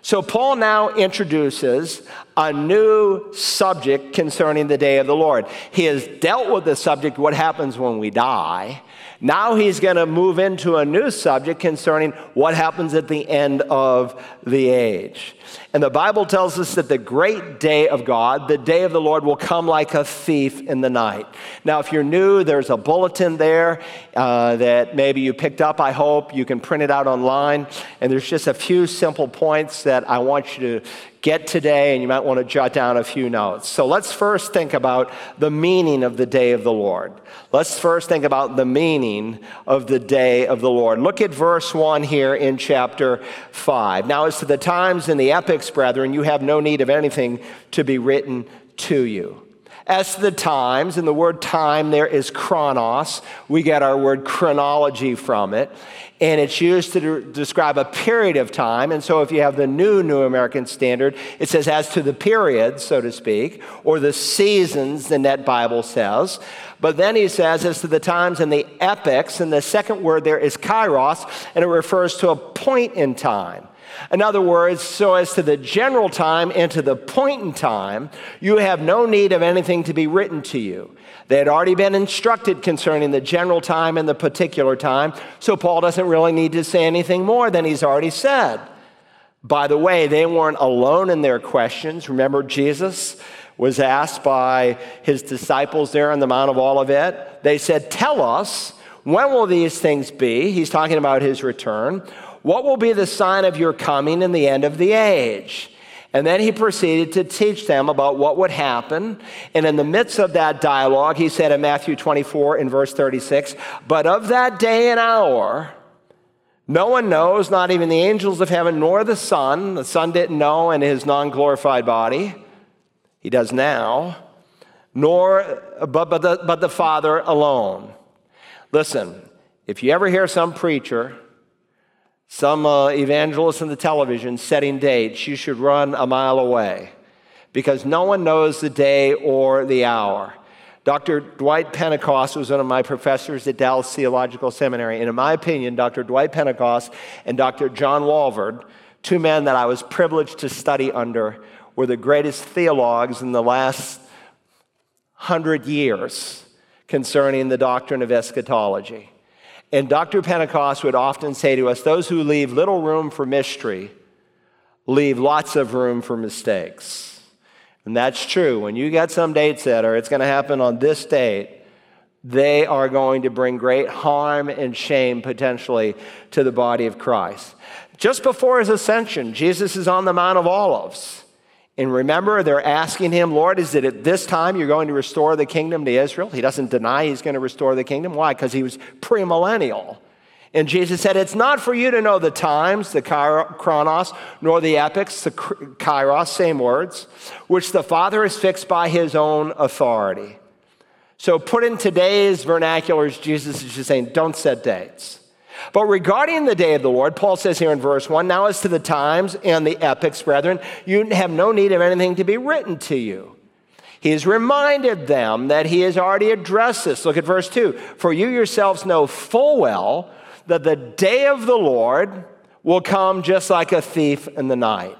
So, Paul now introduces a new subject concerning the day of the Lord. He has dealt with the subject, what happens when we die. Now he's going to move into a new subject concerning what happens at the end of the age. And the Bible tells us that the great day of God, the day of the Lord, will come like a thief in the night. Now, if you're new, there's a bulletin there uh, that maybe you picked up, I hope. You can print it out online. And there's just a few simple points that I want you to get today, and you might want to jot down a few notes. So let's first think about the meaning of the day of the Lord. Let's first think about the meaning of the day of the Lord. Look at verse 1 here in chapter 5. Now, as to the times and the epochs, brethren, you have no need of anything to be written to you. As the times, and the word time there is chronos, we get our word chronology from it and it's used to describe a period of time. And so if you have the new New American Standard, it says as to the period, so to speak, or the seasons, the Net Bible says. But then he says as to the times and the epochs, and the second word there is kairos, and it refers to a point in time. In other words, so as to the general time and to the point in time, you have no need of anything to be written to you. They had already been instructed concerning the general time and the particular time, so Paul doesn't really need to say anything more than he's already said. By the way, they weren't alone in their questions. Remember, Jesus was asked by his disciples there on the Mount of Olivet. They said, Tell us, when will these things be? He's talking about his return. What will be the sign of your coming and the end of the age? And then he proceeded to teach them about what would happen. And in the midst of that dialogue, he said in Matthew 24 in verse 36, But of that day and hour, no one knows, not even the angels of heaven, nor the Son. The Son didn't know in his non glorified body. He does now. Nor, but, but, the, but the Father alone. Listen, if you ever hear some preacher some uh, evangelists in the television setting dates, you should run a mile away because no one knows the day or the hour. Dr. Dwight Pentecost was one of my professors at Dallas Theological Seminary. And in my opinion, Dr. Dwight Pentecost and Dr. John Walvoord, two men that I was privileged to study under, were the greatest theologues in the last hundred years concerning the doctrine of eschatology. And Dr. Pentecost would often say to us those who leave little room for mystery leave lots of room for mistakes. And that's true. When you get some date setter, it's going to happen on this date. They are going to bring great harm and shame potentially to the body of Christ. Just before his ascension, Jesus is on the Mount of Olives. And remember, they're asking him, Lord, is it at this time you're going to restore the kingdom to Israel? He doesn't deny he's going to restore the kingdom. Why? Because he was premillennial. And Jesus said, It's not for you to know the times, the chronos, nor the epochs, the kairos, same words, which the Father has fixed by his own authority. So, put in today's vernaculars, Jesus is just saying, Don't set dates. But regarding the day of the Lord, Paul says here in verse 1 Now, as to the times and the epochs, brethren, you have no need of anything to be written to you. He has reminded them that he has already addressed this. Look at verse 2 For you yourselves know full well that the day of the Lord will come just like a thief in the night.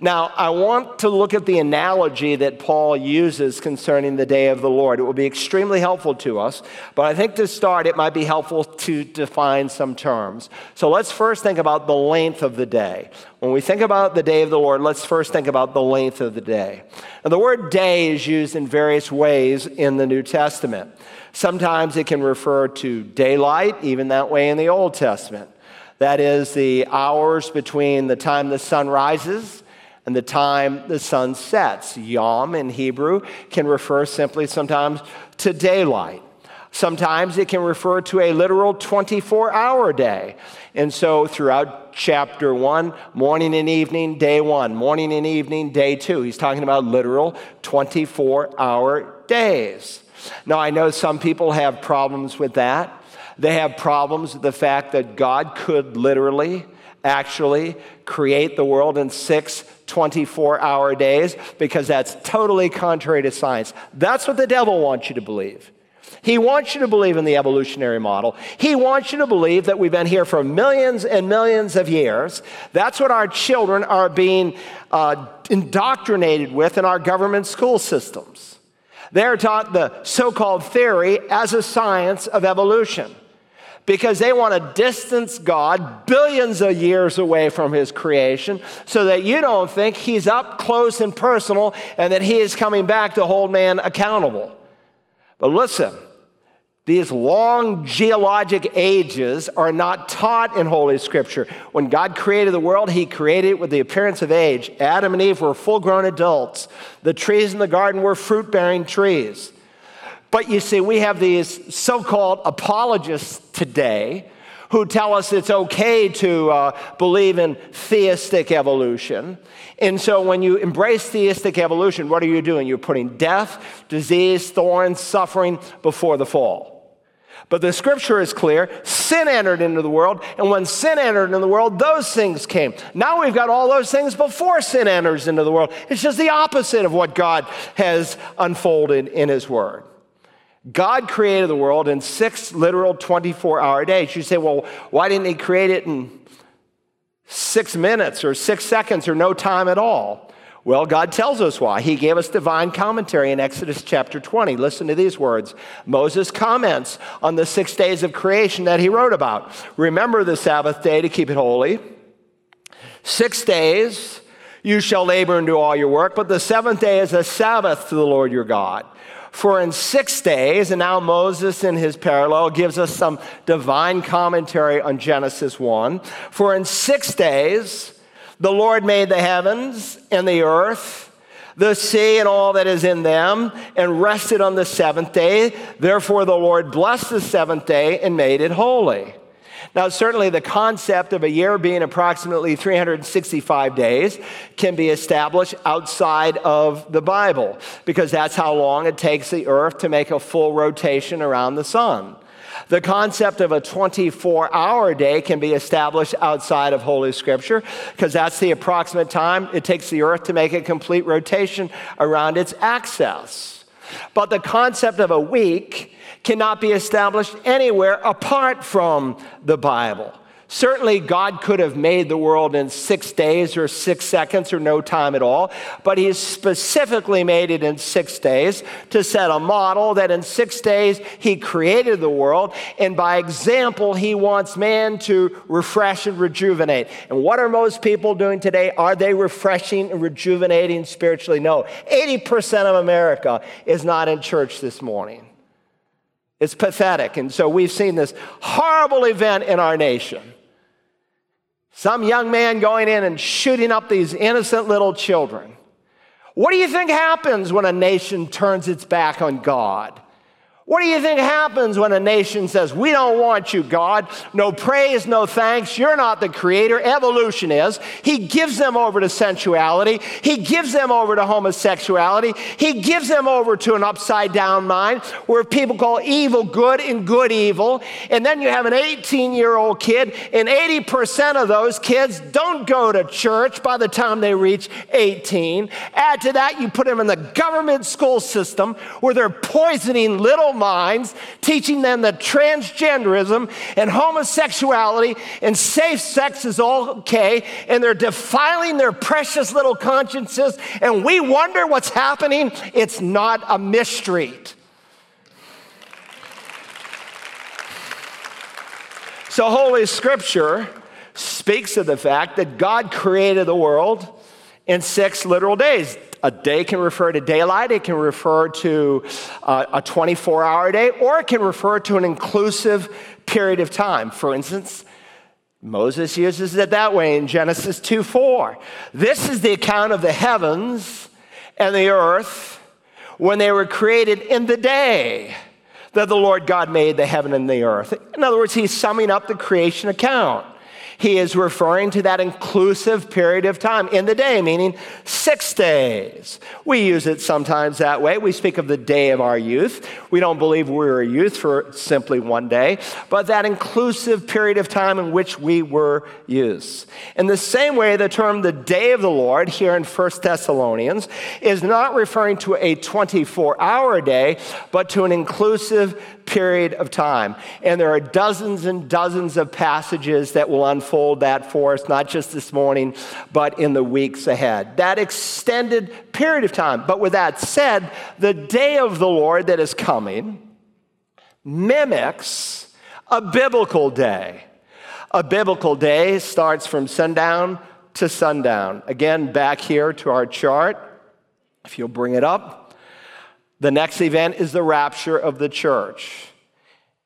Now, I want to look at the analogy that Paul uses concerning the day of the Lord. It will be extremely helpful to us, but I think to start, it might be helpful to define some terms. So let's first think about the length of the day. When we think about the day of the Lord, let's first think about the length of the day. Now, the word day is used in various ways in the New Testament. Sometimes it can refer to daylight, even that way in the Old Testament. That is the hours between the time the sun rises and the time the sun sets. Yom in Hebrew can refer simply sometimes to daylight. Sometimes it can refer to a literal 24 hour day. And so throughout chapter one, morning and evening, day one, morning and evening, day two, he's talking about literal 24 hour days. Now, I know some people have problems with that. They have problems with the fact that God could literally, actually create the world in six 24 hour days because that's totally contrary to science. That's what the devil wants you to believe. He wants you to believe in the evolutionary model. He wants you to believe that we've been here for millions and millions of years. That's what our children are being uh, indoctrinated with in our government school systems. They're taught the so called theory as a science of evolution because they want to distance God billions of years away from his creation so that you don't think he's up close and personal and that he is coming back to hold man accountable. But listen, these long geologic ages are not taught in Holy Scripture. When God created the world, He created it with the appearance of age. Adam and Eve were full grown adults. The trees in the garden were fruit bearing trees. But you see, we have these so called apologists today who tell us it's okay to uh, believe in theistic evolution. And so when you embrace theistic evolution, what are you doing? You're putting death, disease, thorns, suffering before the fall. But the scripture is clear sin entered into the world, and when sin entered into the world, those things came. Now we've got all those things before sin enters into the world. It's just the opposite of what God has unfolded in His Word. God created the world in six literal 24 hour days. You say, well, why didn't He create it in six minutes or six seconds or no time at all? Well, God tells us why. He gave us divine commentary in Exodus chapter 20. Listen to these words. Moses comments on the six days of creation that he wrote about. Remember the Sabbath day to keep it holy. Six days you shall labor and do all your work, but the seventh day is a Sabbath to the Lord your God. For in six days, and now Moses in his parallel gives us some divine commentary on Genesis 1. For in six days, the Lord made the heavens and the earth, the sea and all that is in them, and rested on the seventh day. Therefore, the Lord blessed the seventh day and made it holy. Now, certainly the concept of a year being approximately 365 days can be established outside of the Bible because that's how long it takes the earth to make a full rotation around the sun. The concept of a 24 hour day can be established outside of Holy Scripture because that's the approximate time it takes the earth to make a complete rotation around its axis. But the concept of a week cannot be established anywhere apart from the Bible. Certainly, God could have made the world in six days or six seconds or no time at all, but He specifically made it in six days to set a model that in six days He created the world, and by example, He wants man to refresh and rejuvenate. And what are most people doing today? Are they refreshing and rejuvenating spiritually? No. 80% of America is not in church this morning. It's pathetic. And so we've seen this horrible event in our nation. Some young man going in and shooting up these innocent little children. What do you think happens when a nation turns its back on God? What do you think happens when a nation says, We don't want you, God? No praise, no thanks. You're not the creator. Evolution is. He gives them over to sensuality. He gives them over to homosexuality. He gives them over to an upside down mind where people call evil good and good evil. And then you have an 18 year old kid, and 80% of those kids don't go to church by the time they reach 18. Add to that, you put them in the government school system where they're poisoning little minds, teaching them that transgenderism and homosexuality and safe sex is all okay, and they're defiling their precious little consciences, and we wonder what's happening. It's not a mystery. So, Holy Scripture speaks of the fact that God created the world in six literal days. A day can refer to daylight, it can refer to uh, a 24 hour day, or it can refer to an inclusive period of time. For instance, Moses uses it that way in Genesis 2 4. This is the account of the heavens and the earth when they were created in the day that the Lord God made the heaven and the earth. In other words, he's summing up the creation account. He is referring to that inclusive period of time in the day, meaning six days. We use it sometimes that way. We speak of the day of our youth. We don't believe we were a youth for simply one day, but that inclusive period of time in which we were youths. In the same way, the term the day of the Lord here in 1 Thessalonians is not referring to a 24 hour day, but to an inclusive period of time. And there are dozens and dozens of passages that will unfold that for us, not just this morning, but in the weeks ahead. That extended period of time. But with that said, the day of the Lord that is coming mimics a biblical day. A biblical day starts from sundown to sundown. Again, back here to our chart, if you'll bring it up. The next event is the rapture of the church.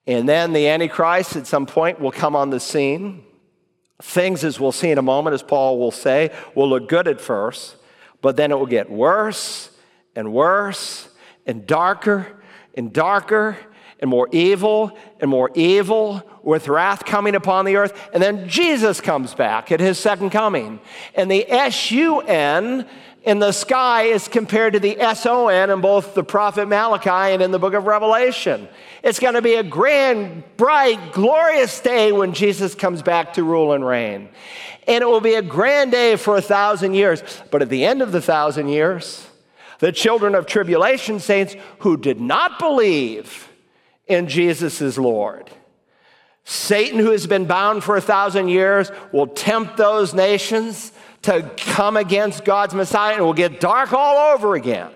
And then the Antichrist at some point will come on the scene. Things, as we'll see in a moment, as Paul will say, will look good at first, but then it will get worse and worse and darker and darker and more evil and more evil with wrath coming upon the earth. And then Jesus comes back at his second coming. And the S U N in the sky is compared to the S-O-N in both the prophet Malachi and in the book of Revelation. It's going to be a grand, bright, glorious day when Jesus comes back to rule and reign. And it will be a grand day for a thousand years. But at the end of the thousand years, the children of tribulation saints who did not believe in Jesus as Lord, Satan, who has been bound for a thousand years, will tempt those nations to come against God's Messiah, and it will get dark all over again.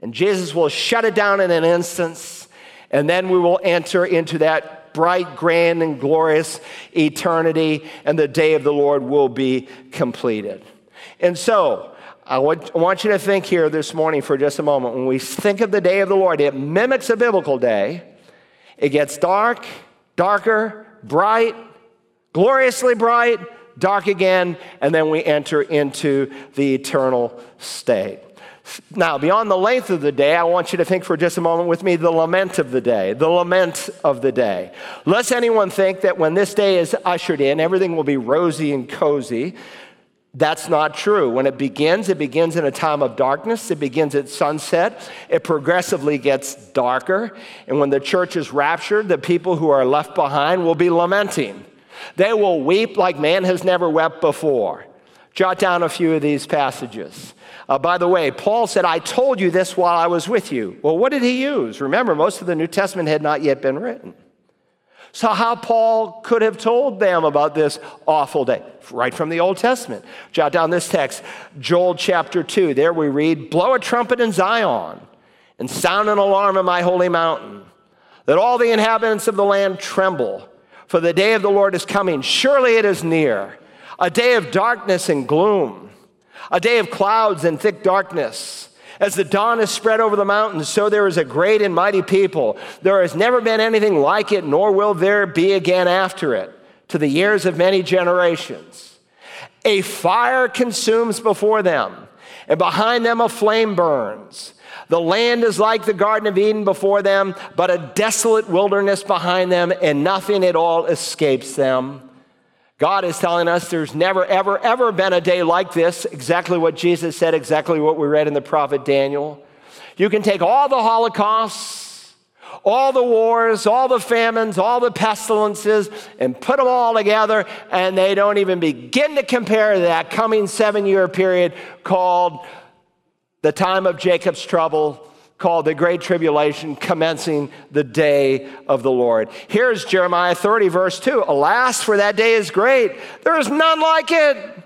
And Jesus will shut it down in an instance, and then we will enter into that bright, grand, and glorious eternity, and the day of the Lord will be completed. And so, I want you to think here this morning for just a moment. When we think of the day of the Lord, it mimics a biblical day. It gets dark, darker, bright, gloriously bright, dark again, and then we enter into the eternal state. Now, beyond the length of the day, I want you to think for just a moment with me the lament of the day, the lament of the day. Lest anyone think that when this day is ushered in, everything will be rosy and cozy. That's not true. When it begins, it begins in a time of darkness. It begins at sunset. It progressively gets darker. And when the church is raptured, the people who are left behind will be lamenting. They will weep like man has never wept before. Jot down a few of these passages. Uh, by the way, Paul said, I told you this while I was with you. Well, what did he use? Remember, most of the New Testament had not yet been written. So, how Paul could have told them about this awful day? Right from the Old Testament. Jot down this text, Joel chapter 2. There we read, Blow a trumpet in Zion and sound an alarm in my holy mountain, that all the inhabitants of the land tremble. For the day of the Lord is coming. Surely it is near. A day of darkness and gloom, a day of clouds and thick darkness. As the dawn is spread over the mountains, so there is a great and mighty people. There has never been anything like it, nor will there be again after it, to the years of many generations. A fire consumes before them and behind them a flame burns. The land is like the Garden of Eden before them, but a desolate wilderness behind them, and nothing at all escapes them. God is telling us there's never, ever, ever been a day like this. Exactly what Jesus said, exactly what we read in the prophet Daniel. You can take all the Holocausts, all the wars, all the famines, all the pestilences, and put them all together, and they don't even begin to compare to that coming seven year period called the time of Jacob's trouble called the Great Tribulation, commencing the day of the Lord. Here's Jeremiah 30, verse 2 Alas, for that day is great, there is none like it.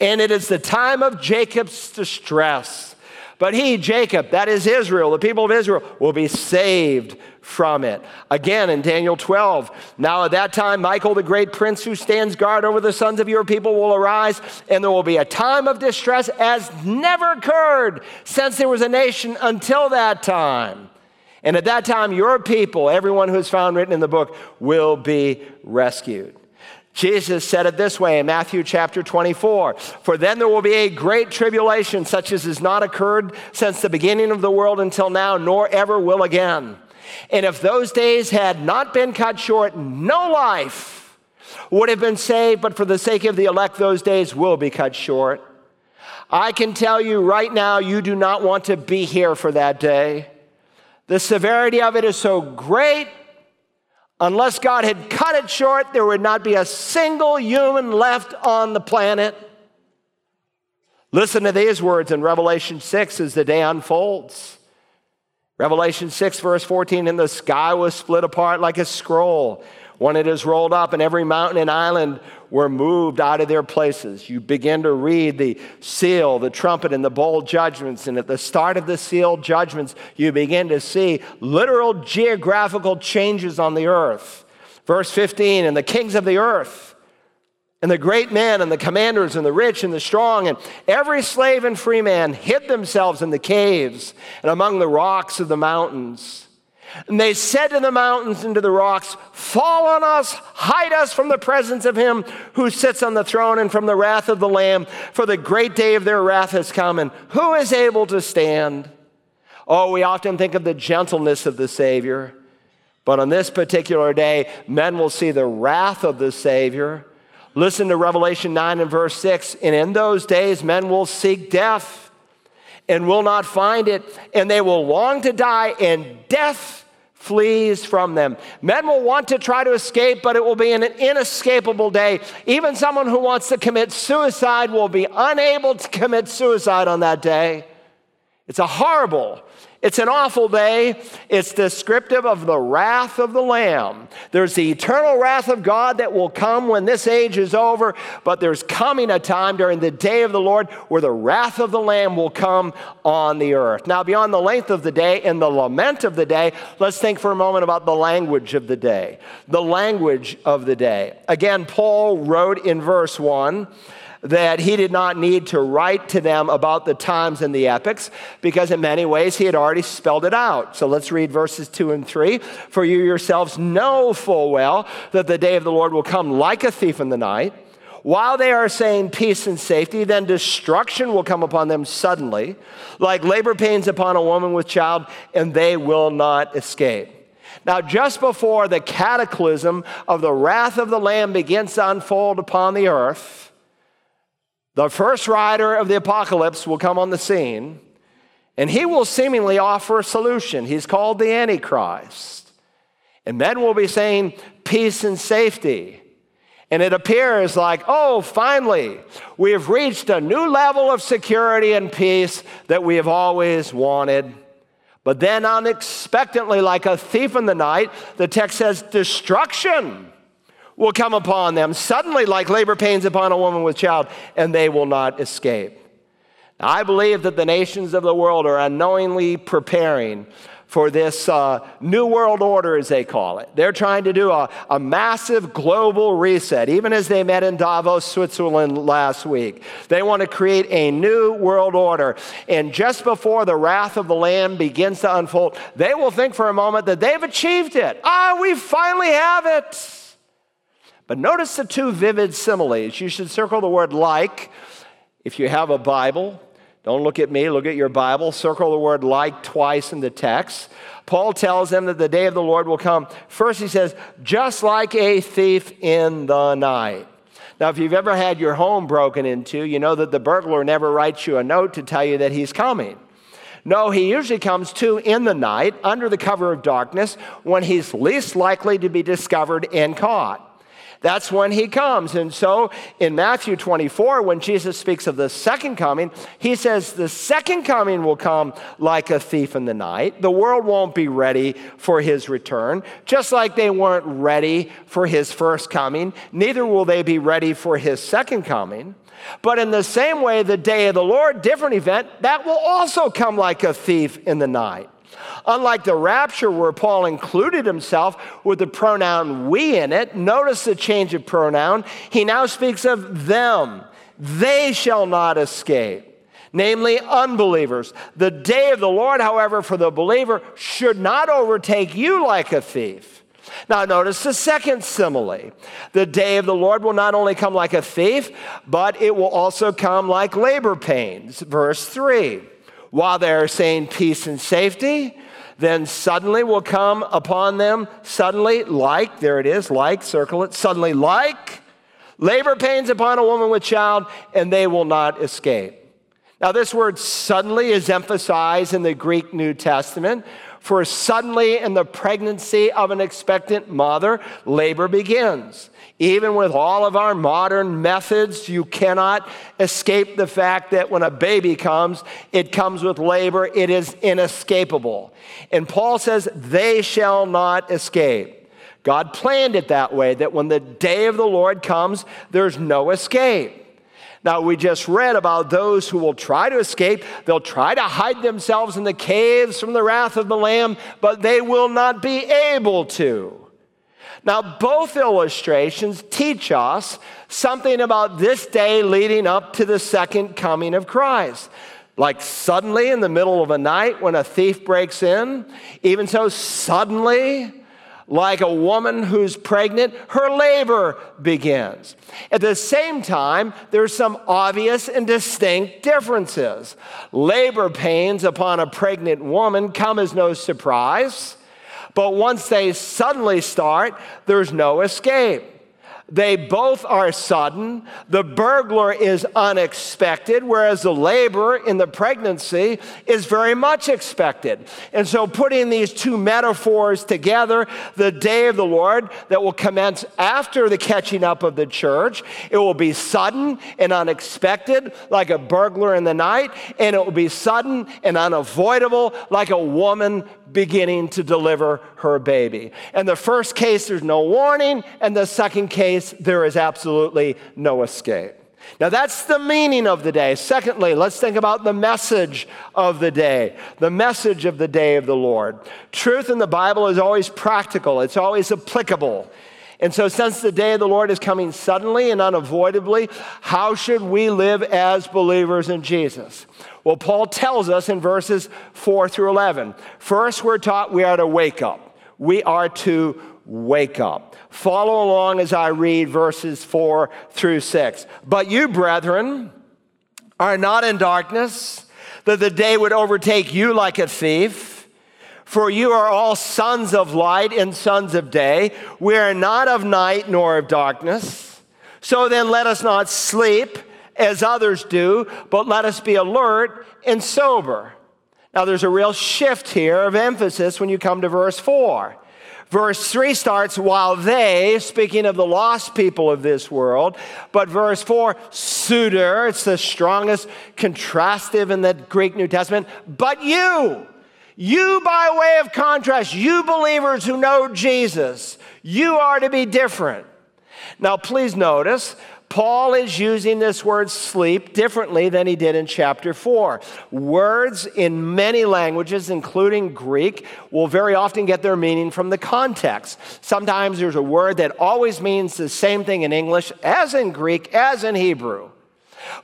And it is the time of Jacob's distress. But he, Jacob, that is Israel, the people of Israel, will be saved from it. Again, in Daniel 12, now at that time, Michael, the great prince who stands guard over the sons of your people, will arise, and there will be a time of distress as never occurred since there was a nation until that time. And at that time, your people, everyone who is found written in the book, will be rescued. Jesus said it this way in Matthew chapter 24 For then there will be a great tribulation, such as has not occurred since the beginning of the world until now, nor ever will again. And if those days had not been cut short, no life would have been saved, but for the sake of the elect, those days will be cut short. I can tell you right now, you do not want to be here for that day. The severity of it is so great. Unless God had cut it short, there would not be a single human left on the planet. Listen to these words in Revelation 6 as the day unfolds. Revelation 6, verse 14, and the sky was split apart like a scroll when it is rolled up, and every mountain and island were moved out of their places. You begin to read the seal, the trumpet, and the bold judgments. And at the start of the seal judgments, you begin to see literal geographical changes on the earth. Verse 15, and the kings of the earth and the great men and the commanders and the rich and the strong and every slave and free man hid themselves in the caves and among the rocks of the mountains. And they said to the mountains and to the rocks, Fall on us, hide us from the presence of him who sits on the throne and from the wrath of the Lamb, for the great day of their wrath has come, and who is able to stand? Oh, we often think of the gentleness of the Savior, but on this particular day, men will see the wrath of the Savior. Listen to Revelation 9 and verse 6. And in those days, men will seek death and will not find it, and they will long to die, and death flees from them. Men will want to try to escape, but it will be an inescapable day. Even someone who wants to commit suicide will be unable to commit suicide on that day. It's a horrible it's an awful day. It's descriptive of the wrath of the Lamb. There's the eternal wrath of God that will come when this age is over, but there's coming a time during the day of the Lord where the wrath of the Lamb will come on the earth. Now, beyond the length of the day and the lament of the day, let's think for a moment about the language of the day. The language of the day. Again, Paul wrote in verse 1 that he did not need to write to them about the times and the epochs because, in many ways, he had already spelled it out. So let's read verses 2 and 3. For you yourselves know full well that the day of the Lord will come like a thief in the night. While they are saying peace and safety, then destruction will come upon them suddenly, like labor pains upon a woman with child, and they will not escape. Now, just before the cataclysm of the wrath of the Lamb begins to unfold upon the earth, the first rider of the apocalypse will come on the scene, and he will seemingly offer a solution. He's called the Antichrist. And men will be saying peace and safety. And it appears like, oh, finally, we have reached a new level of security and peace that we have always wanted. But then, unexpectedly, like a thief in the night, the text says destruction will come upon them, suddenly like labor pains upon a woman with child, and they will not escape. I believe that the nations of the world are unknowingly preparing for this uh, New World Order, as they call it. They're trying to do a, a massive global reset, even as they met in Davos, Switzerland last week. They want to create a new world order. And just before the wrath of the Lamb begins to unfold, they will think for a moment that they've achieved it. Ah, we finally have it. But notice the two vivid similes. You should circle the word like if you have a Bible. Don't look at me, look at your Bible. Circle the word like twice in the text. Paul tells them that the day of the Lord will come. First, he says, just like a thief in the night. Now, if you've ever had your home broken into, you know that the burglar never writes you a note to tell you that he's coming. No, he usually comes to in the night under the cover of darkness when he's least likely to be discovered and caught. That's when he comes. And so in Matthew 24, when Jesus speaks of the second coming, he says the second coming will come like a thief in the night. The world won't be ready for his return, just like they weren't ready for his first coming. Neither will they be ready for his second coming. But in the same way, the day of the Lord, different event, that will also come like a thief in the night. Unlike the rapture, where Paul included himself with the pronoun we in it, notice the change of pronoun. He now speaks of them. They shall not escape namely unbelievers. The day of the Lord, however, for the believer should not overtake you like a thief. Now, notice the second simile. The day of the Lord will not only come like a thief, but it will also come like labor pains. Verse 3 While they're saying peace and safety, then suddenly will come upon them, suddenly, like, there it is, like, circle it, suddenly, like, labor pains upon a woman with child, and they will not escape. Now, this word suddenly is emphasized in the Greek New Testament. For suddenly, in the pregnancy of an expectant mother, labor begins. Even with all of our modern methods, you cannot escape the fact that when a baby comes, it comes with labor. It is inescapable. And Paul says, they shall not escape. God planned it that way, that when the day of the Lord comes, there's no escape. Now, we just read about those who will try to escape. They'll try to hide themselves in the caves from the wrath of the Lamb, but they will not be able to. Now, both illustrations teach us something about this day leading up to the second coming of Christ. Like suddenly in the middle of a night when a thief breaks in, even so, suddenly like a woman who's pregnant, her labor begins. At the same time, there's some obvious and distinct differences. Labor pains upon a pregnant woman come as no surprise, but once they suddenly start, there's no escape. They both are sudden. The burglar is unexpected, whereas the labor in the pregnancy is very much expected. And so, putting these two metaphors together, the day of the Lord that will commence after the catching up of the church, it will be sudden and unexpected, like a burglar in the night, and it will be sudden and unavoidable, like a woman beginning to deliver her baby. And the first case, there's no warning, and the second case, there is absolutely no escape. Now, that's the meaning of the day. Secondly, let's think about the message of the day, the message of the day of the Lord. Truth in the Bible is always practical, it's always applicable. And so, since the day of the Lord is coming suddenly and unavoidably, how should we live as believers in Jesus? Well, Paul tells us in verses 4 through 11. First, we're taught we are to wake up. We are to wake up. Follow along as I read verses 4 through 6. But you, brethren, are not in darkness, that the day would overtake you like a thief. For you are all sons of light and sons of day. We are not of night nor of darkness. So then let us not sleep as others do, but let us be alert and sober. Now, there's a real shift here of emphasis when you come to verse 4. Verse 3 starts, while they, speaking of the lost people of this world, but verse 4, pseudo, it's the strongest contrastive in the Greek New Testament, but you, you by way of contrast, you believers who know Jesus, you are to be different. Now, please notice, Paul is using this word sleep differently than he did in chapter 4. Words in many languages, including Greek, will very often get their meaning from the context. Sometimes there's a word that always means the same thing in English as in Greek, as in Hebrew.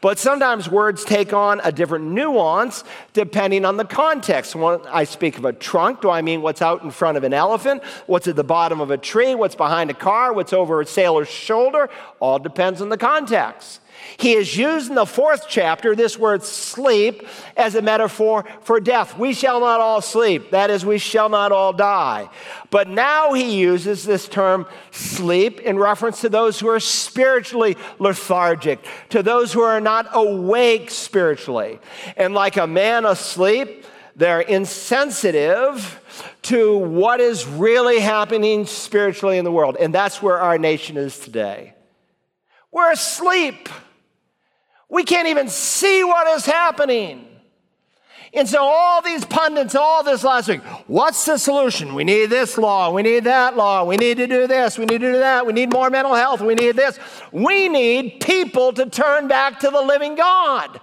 But sometimes words take on a different nuance depending on the context. When I speak of a trunk, do I mean what's out in front of an elephant? What's at the bottom of a tree? What's behind a car? What's over a sailor's shoulder? All depends on the context. He is used in the fourth chapter, this word sleep, as a metaphor for death. We shall not all sleep. That is, we shall not all die. But now he uses this term sleep in reference to those who are spiritually lethargic, to those who are not awake spiritually. And like a man asleep, they're insensitive to what is really happening spiritually in the world. And that's where our nation is today. We're asleep. We can't even see what is happening. And so, all these pundits, all this last week, what's the solution? We need this law, we need that law, we need to do this, we need to do that, we need more mental health, we need this. We need people to turn back to the living God.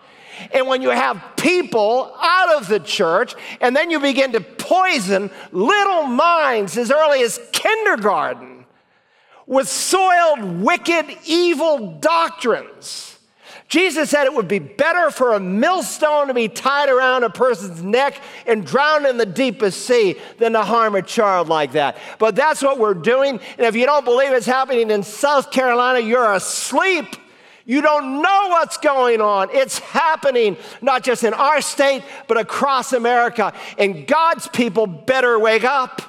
And when you have people out of the church, and then you begin to poison little minds as early as kindergarten with soiled, wicked, evil doctrines Jesus said it would be better for a millstone to be tied around a person's neck and drowned in the deepest sea than to harm a child like that. But that's what we're doing. And if you don't believe it's happening in South Carolina, you're asleep. You don't know what's going on. It's happening not just in our state, but across America. And God's people better wake up.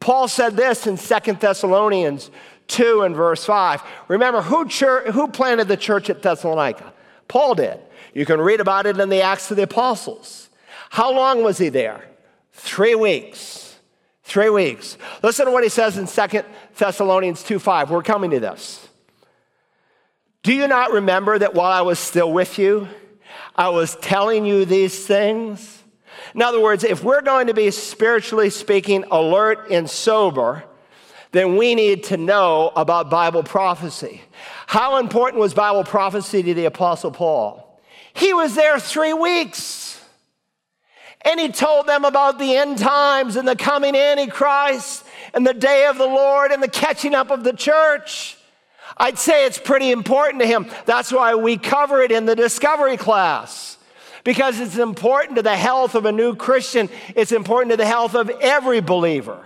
Paul said this in Second Thessalonians 2 and verse 5. Remember, who, church, who planted the church at Thessalonica? Paul did. You can read about it in the Acts of the Apostles. How long was he there? Three weeks. Three weeks. Listen to what he says in 2 Thessalonians 2 5. We're coming to this. Do you not remember that while I was still with you, I was telling you these things? In other words, if we're going to be spiritually speaking alert and sober, then we need to know about Bible prophecy. How important was Bible prophecy to the Apostle Paul? He was there three weeks. And he told them about the end times and the coming Antichrist and the day of the Lord and the catching up of the church. I'd say it's pretty important to him. That's why we cover it in the discovery class. Because it's important to the health of a new Christian, it's important to the health of every believer.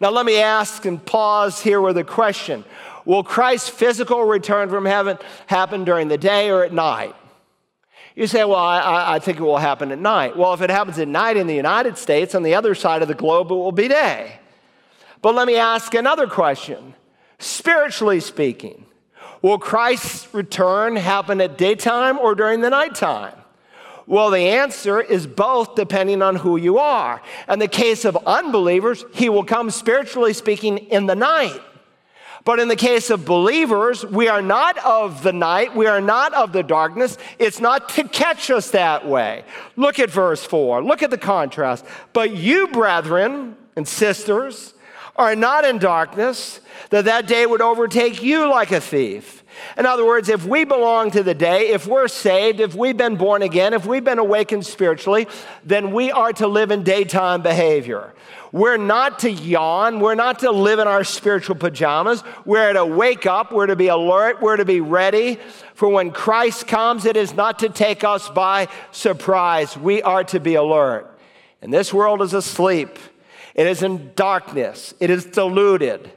Now, let me ask and pause here with a question Will Christ's physical return from heaven happen during the day or at night? You say, well, I, I, think it will happen at night. Well, if it happens at night in the United States, on the other side of the globe, it will be day. But let me ask another question. Spiritually speaking, will Christ's return happen at daytime or during the nighttime? Well, the answer is both depending on who you are. In the case of unbelievers, he will come spiritually speaking in the night. But in the case of believers, we are not of the night, we are not of the darkness. It's not to catch us that way. Look at verse 4. Look at the contrast. But you, brethren and sisters, are not in darkness, that that day would overtake you like a thief. In other words, if we belong to the day, if we're saved, if we've been born again, if we've been awakened spiritually, then we are to live in daytime behavior. We're not to yawn. We're not to live in our spiritual pajamas. We're to wake up. We're to be alert. We're to be ready for when Christ comes. It is not to take us by surprise. We are to be alert. And this world is asleep, it is in darkness, it is deluded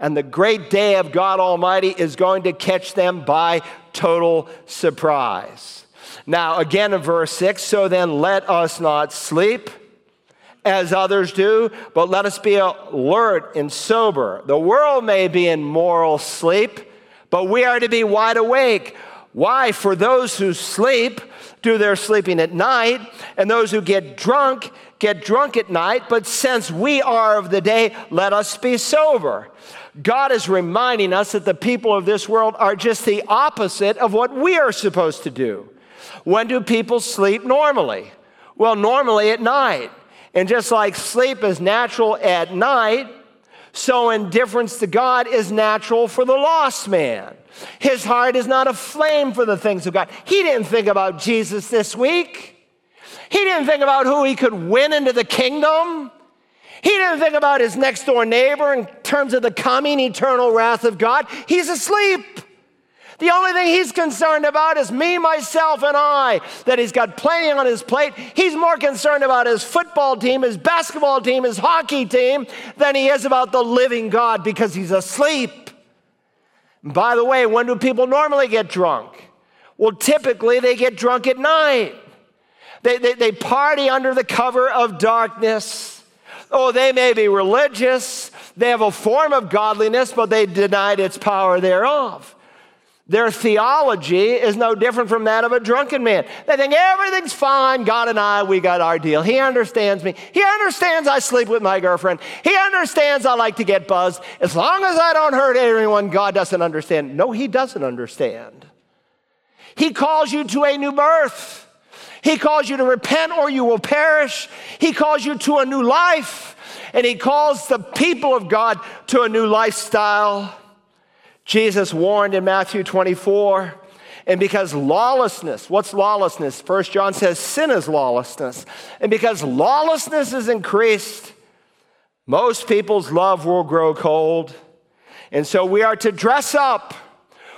and the great day of God Almighty is going to catch them by total surprise. Now, again in verse 6 so then let us not sleep as others do, but let us be alert and sober. The world may be in moral sleep, but we are to be wide awake. Why? For those who sleep do their sleeping at night, and those who get drunk get drunk at night, but since we are of the day, let us be sober. God is reminding us that the people of this world are just the opposite of what we are supposed to do. When do people sleep normally? Well, normally at night. And just like sleep is natural at night, so indifference to God is natural for the lost man. His heart is not aflame for the things of God. He didn't think about Jesus this week. He didn't think about who he could win into the kingdom. He didn't think about his next door neighbor in terms of the coming eternal wrath of God. He's asleep. The only thing he's concerned about is me, myself, and I, that he's got plenty on his plate. He's more concerned about his football team, his basketball team, his hockey team than he is about the living God because he's asleep. By the way, when do people normally get drunk? Well, typically they get drunk at night. They, they, they party under the cover of darkness. Oh, they may be religious, they have a form of godliness, but they denied its power thereof. Their theology is no different from that of a drunken man. They think everything's fine. God and I, we got our deal. He understands me. He understands I sleep with my girlfriend. He understands I like to get buzzed. As long as I don't hurt anyone, God doesn't understand. No, He doesn't understand. He calls you to a new birth. He calls you to repent or you will perish. He calls you to a new life. And He calls the people of God to a new lifestyle. Jesus warned in Matthew 24, and because lawlessness, what's lawlessness? First John says sin is lawlessness. And because lawlessness is increased, most people's love will grow cold. And so we are to dress up.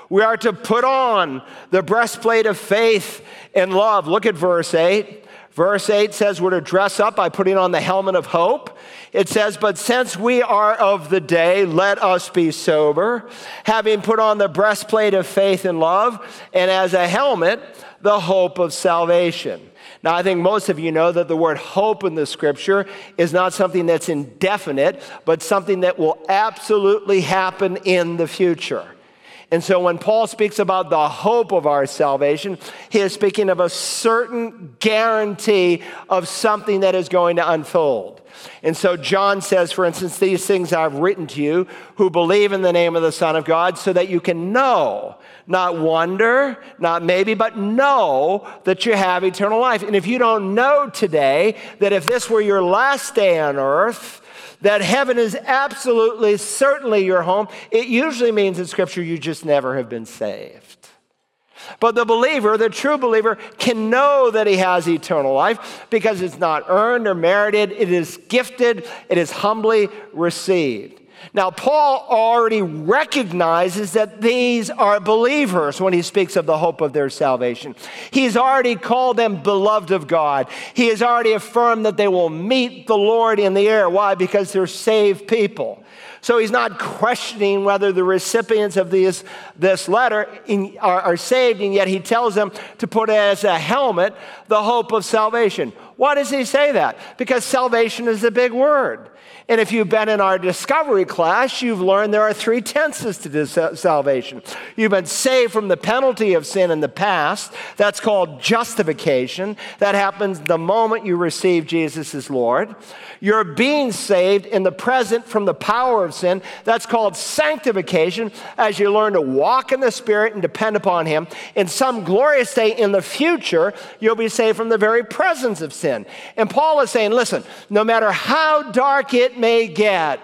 We are to put on the breastplate of faith and love. Look at verse 8. Verse 8 says we're to dress up by putting on the helmet of hope. It says, But since we are of the day, let us be sober, having put on the breastplate of faith and love, and as a helmet, the hope of salvation. Now, I think most of you know that the word hope in the scripture is not something that's indefinite, but something that will absolutely happen in the future. And so when Paul speaks about the hope of our salvation, he is speaking of a certain guarantee of something that is going to unfold. And so John says, for instance, these things I've written to you who believe in the name of the Son of God so that you can know, not wonder, not maybe, but know that you have eternal life. And if you don't know today that if this were your last day on earth, that heaven is absolutely, certainly your home, it usually means in Scripture you just never have been saved. But the believer, the true believer, can know that he has eternal life because it's not earned or merited, it is gifted, it is humbly received. Now, Paul already recognizes that these are believers when he speaks of the hope of their salvation. He's already called them beloved of God. He has already affirmed that they will meet the Lord in the air. Why? Because they're saved people. So he's not questioning whether the recipients of these, this letter in, are, are saved, and yet he tells them to put as a helmet the hope of salvation. Why does he say that? Because salvation is a big word. And if you've been in our discovery class, you've learned there are three tenses to this uh, salvation. You've been saved from the penalty of sin in the past. That's called justification. That happens the moment you receive Jesus as Lord. You're being saved in the present from the power of sin. That's called sanctification as you learn to walk in the Spirit and depend upon Him. In some glorious day in the future, you'll be saved from the very presence of sin. And Paul is saying, listen, no matter how dark it may get.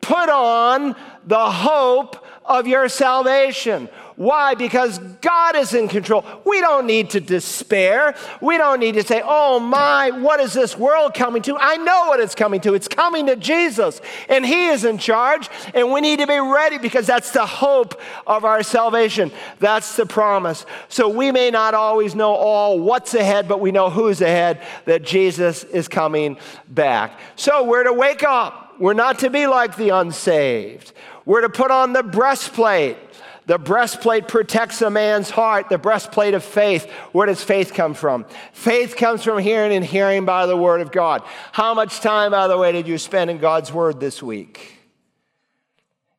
Put on the hope of your salvation. Why? Because God is in control. We don't need to despair. We don't need to say, oh my, what is this world coming to? I know what it's coming to. It's coming to Jesus, and He is in charge, and we need to be ready because that's the hope of our salvation. That's the promise. So we may not always know all what's ahead, but we know who's ahead, that Jesus is coming back. So we're to wake up. We're not to be like the unsaved. We're to put on the breastplate. The breastplate protects a man's heart, the breastplate of faith. Where does faith come from? Faith comes from hearing and hearing by the word of God. How much time, by the way, did you spend in God's word this week?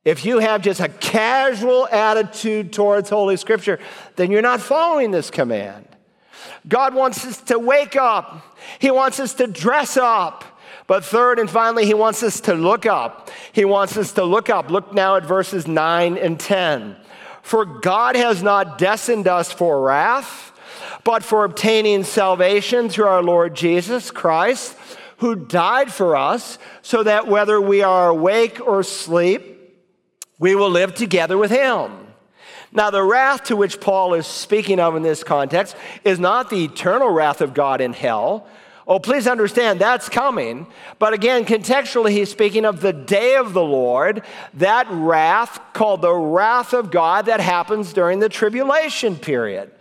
If you have just a casual attitude towards Holy Scripture, then you're not following this command. God wants us to wake up, He wants us to dress up. But third and finally, he wants us to look up. He wants us to look up. Look now at verses 9 and 10. For God has not destined us for wrath, but for obtaining salvation through our Lord Jesus Christ, who died for us, so that whether we are awake or asleep, we will live together with him. Now, the wrath to which Paul is speaking of in this context is not the eternal wrath of God in hell, Oh, please understand that's coming. But again, contextually, he's speaking of the day of the Lord, that wrath called the wrath of God that happens during the tribulation period.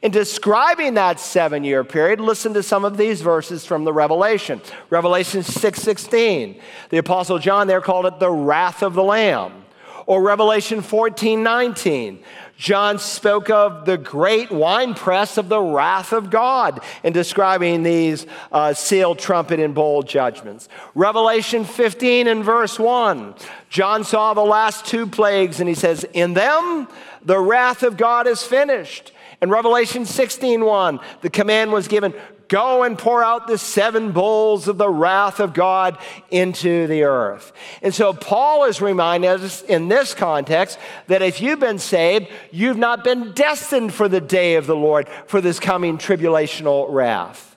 In describing that seven year period, listen to some of these verses from the Revelation. Revelation 6 16. The Apostle John there called it the wrath of the Lamb. Or Revelation 14 19. John spoke of the great winepress of the wrath of God in describing these uh, sealed trumpet and bowl judgments. Revelation 15 and verse 1, John saw the last two plagues and he says, In them the wrath of God is finished. In Revelation 16 1, the command was given Go and pour out the seven bowls of the wrath of God into the earth. And so Paul is reminding us in this context that if you've been saved, you've not been destined for the day of the Lord, for this coming tribulational wrath.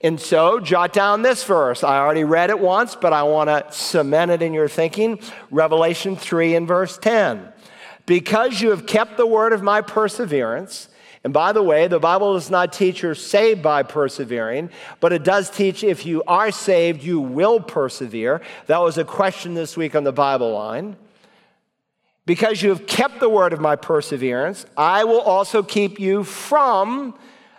And so, jot down this verse. I already read it once, but I want to cement it in your thinking. Revelation 3 and verse 10. Because you have kept the word of my perseverance, and by the way, the Bible does not teach you're saved by persevering, but it does teach if you are saved, you will persevere. That was a question this week on the Bible line. Because you have kept the word of my perseverance, I will also keep you from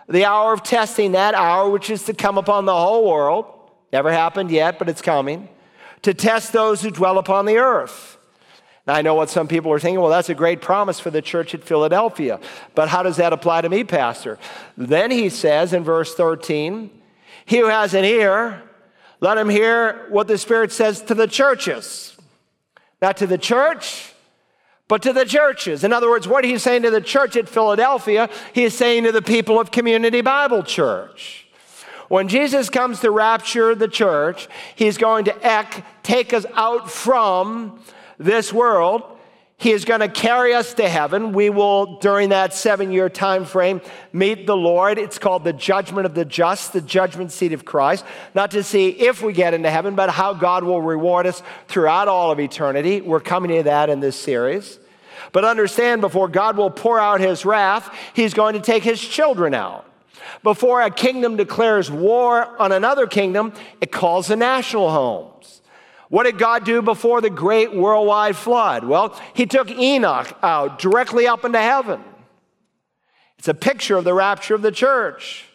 the hour of testing, that hour which is to come upon the whole world. Never happened yet, but it's coming. To test those who dwell upon the earth. I know what some people are thinking, well, that's a great promise for the church at Philadelphia. But how does that apply to me, Pastor? Then he says in verse 13, He who has an ear, let him hear what the Spirit says to the churches. Not to the church, but to the churches. In other words, what he's saying to the church at Philadelphia, he is saying to the people of Community Bible Church. When Jesus comes to rapture the church, he's going to take us out from this world. He is going to carry us to heaven. We will, during that seven year time frame, meet the Lord. It's called the judgment of the just, the judgment seat of Christ. Not to see if we get into heaven, but how God will reward us throughout all of eternity. We're coming to that in this series. But understand, before God will pour out his wrath, he's going to take his children out. Before a kingdom declares war on another kingdom, it calls the national homes. What did God do before the great worldwide flood? Well, he took Enoch out directly up into heaven. It's a picture of the rapture of the church.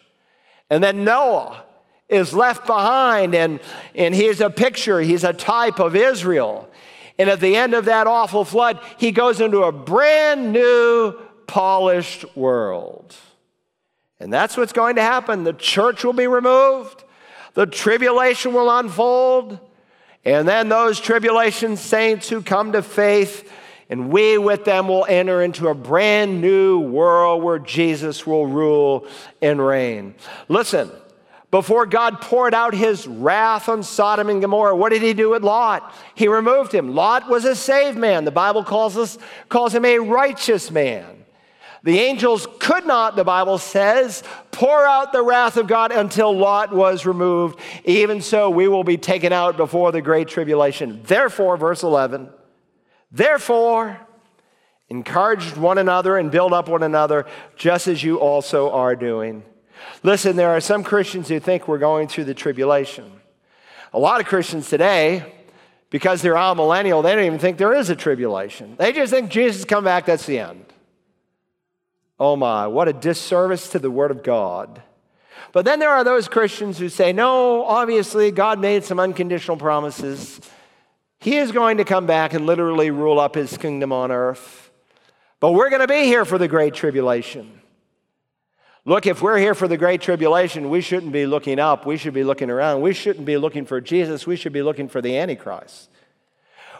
And then Noah is left behind, and, and he's a picture, he's a type of Israel. And at the end of that awful flood, he goes into a brand new, polished world. And that's what's going to happen. The church will be removed, the tribulation will unfold, and then those tribulation saints who come to faith, and we with them will enter into a brand new world where Jesus will rule and reign. Listen, before God poured out his wrath on Sodom and Gomorrah, what did he do with Lot? He removed him. Lot was a saved man. The Bible calls, us, calls him a righteous man. The angels could not, the Bible says, pour out the wrath of God until Lot was removed. Even so, we will be taken out before the great tribulation. Therefore, verse 11, therefore, encourage one another and build up one another, just as you also are doing. Listen, there are some Christians who think we're going through the tribulation. A lot of Christians today, because they're amillennial, they don't even think there is a tribulation. They just think Jesus come back, that's the end. Oh my, what a disservice to the Word of God. But then there are those Christians who say, no, obviously, God made some unconditional promises. He is going to come back and literally rule up his kingdom on earth. But we're going to be here for the great tribulation. Look, if we're here for the great tribulation, we shouldn't be looking up. We should be looking around. We shouldn't be looking for Jesus. We should be looking for the Antichrist.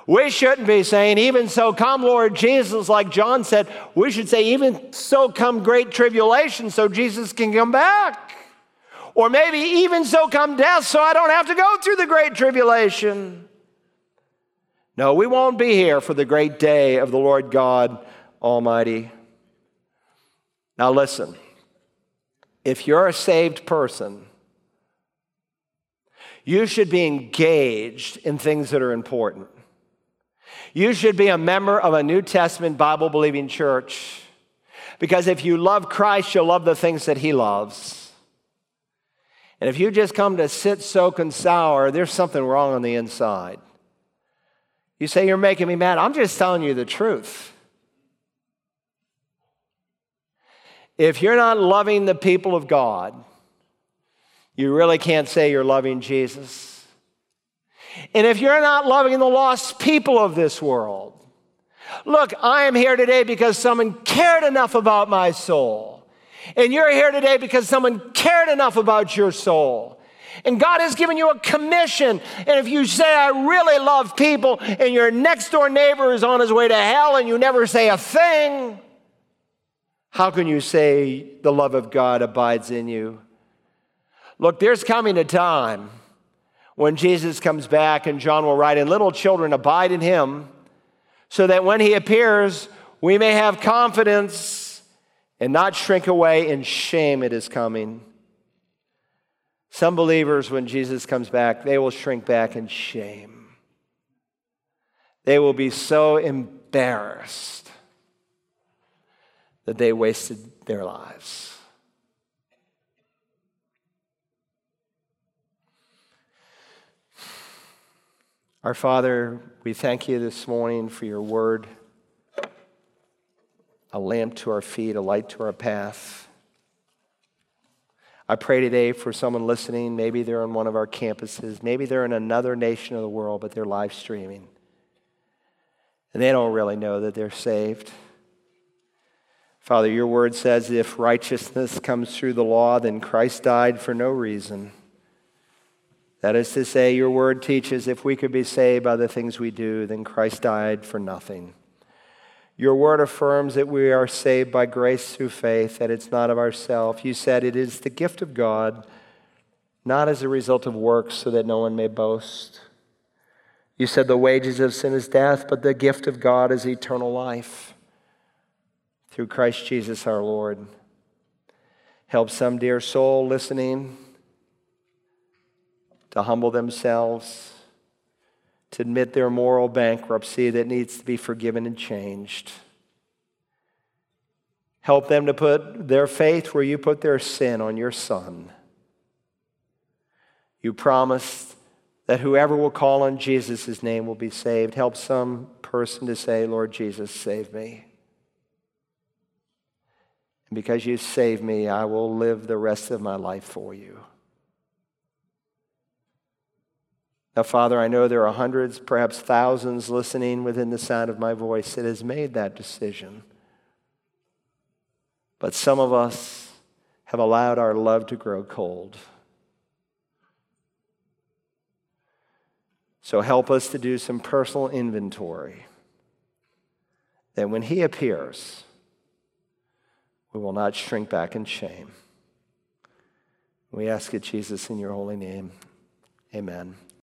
We shouldn't be saying, even so come, Lord Jesus, like John said. We should say, even so come great tribulation so Jesus can come back. Or maybe even so come death so I don't have to go through the great tribulation. No, we won't be here for the great day of the Lord God Almighty. Now, listen if you're a saved person, you should be engaged in things that are important. You should be a member of a New Testament Bible believing church because if you love Christ, you'll love the things that He loves. And if you just come to sit, soak, and sour, there's something wrong on the inside. You say, You're making me mad. I'm just telling you the truth. If you're not loving the people of God, you really can't say you're loving Jesus. And if you're not loving the lost people of this world, Look, I am here today because someone cared enough about my soul. And you're here today because someone cared enough about your soul. And God has given you a commission. And if you say, I really love people, and your next door neighbor is on his way to hell and you never say a thing, how can you say the love of God abides in you? Look, there's coming a time when Jesus comes back, and John will write, and little children abide in him, so that when he appears, we may have confidence and not shrink away in shame at his coming. Some believers, when Jesus comes back, they will shrink back in shame. They will be so embarrassed that they wasted their lives. Our Father, we thank you this morning for your word, a lamp to our feet, a light to our path. I pray today for someone listening. Maybe they're on one of our campuses. Maybe they're in another nation of the world, but they're live streaming. And they don't really know that they're saved. Father, your word says if righteousness comes through the law, then Christ died for no reason. That is to say, your word teaches if we could be saved by the things we do, then Christ died for nothing. Your word affirms that we are saved by grace through faith, that it's not of ourselves. You said it is the gift of God, not as a result of works, so that no one may boast. You said the wages of sin is death, but the gift of God is eternal life through Christ Jesus our Lord. Help some dear soul listening to humble themselves, to admit their moral bankruptcy that needs to be forgiven and changed. Help them to put their faith where you put their sin on your Son. You promised that whoever will call on Jesus' name will be saved. Help some person to say, Lord Jesus, save me. And because you saved me, I will live the rest of my life for you. Now, Father, I know there are hundreds, perhaps thousands listening within the sound of my voice that has made that decision. But some of us have allowed our love to grow cold. So help us to do some personal inventory. That when He appears, we will not shrink back in shame. We ask it, Jesus, in your holy name. Amen.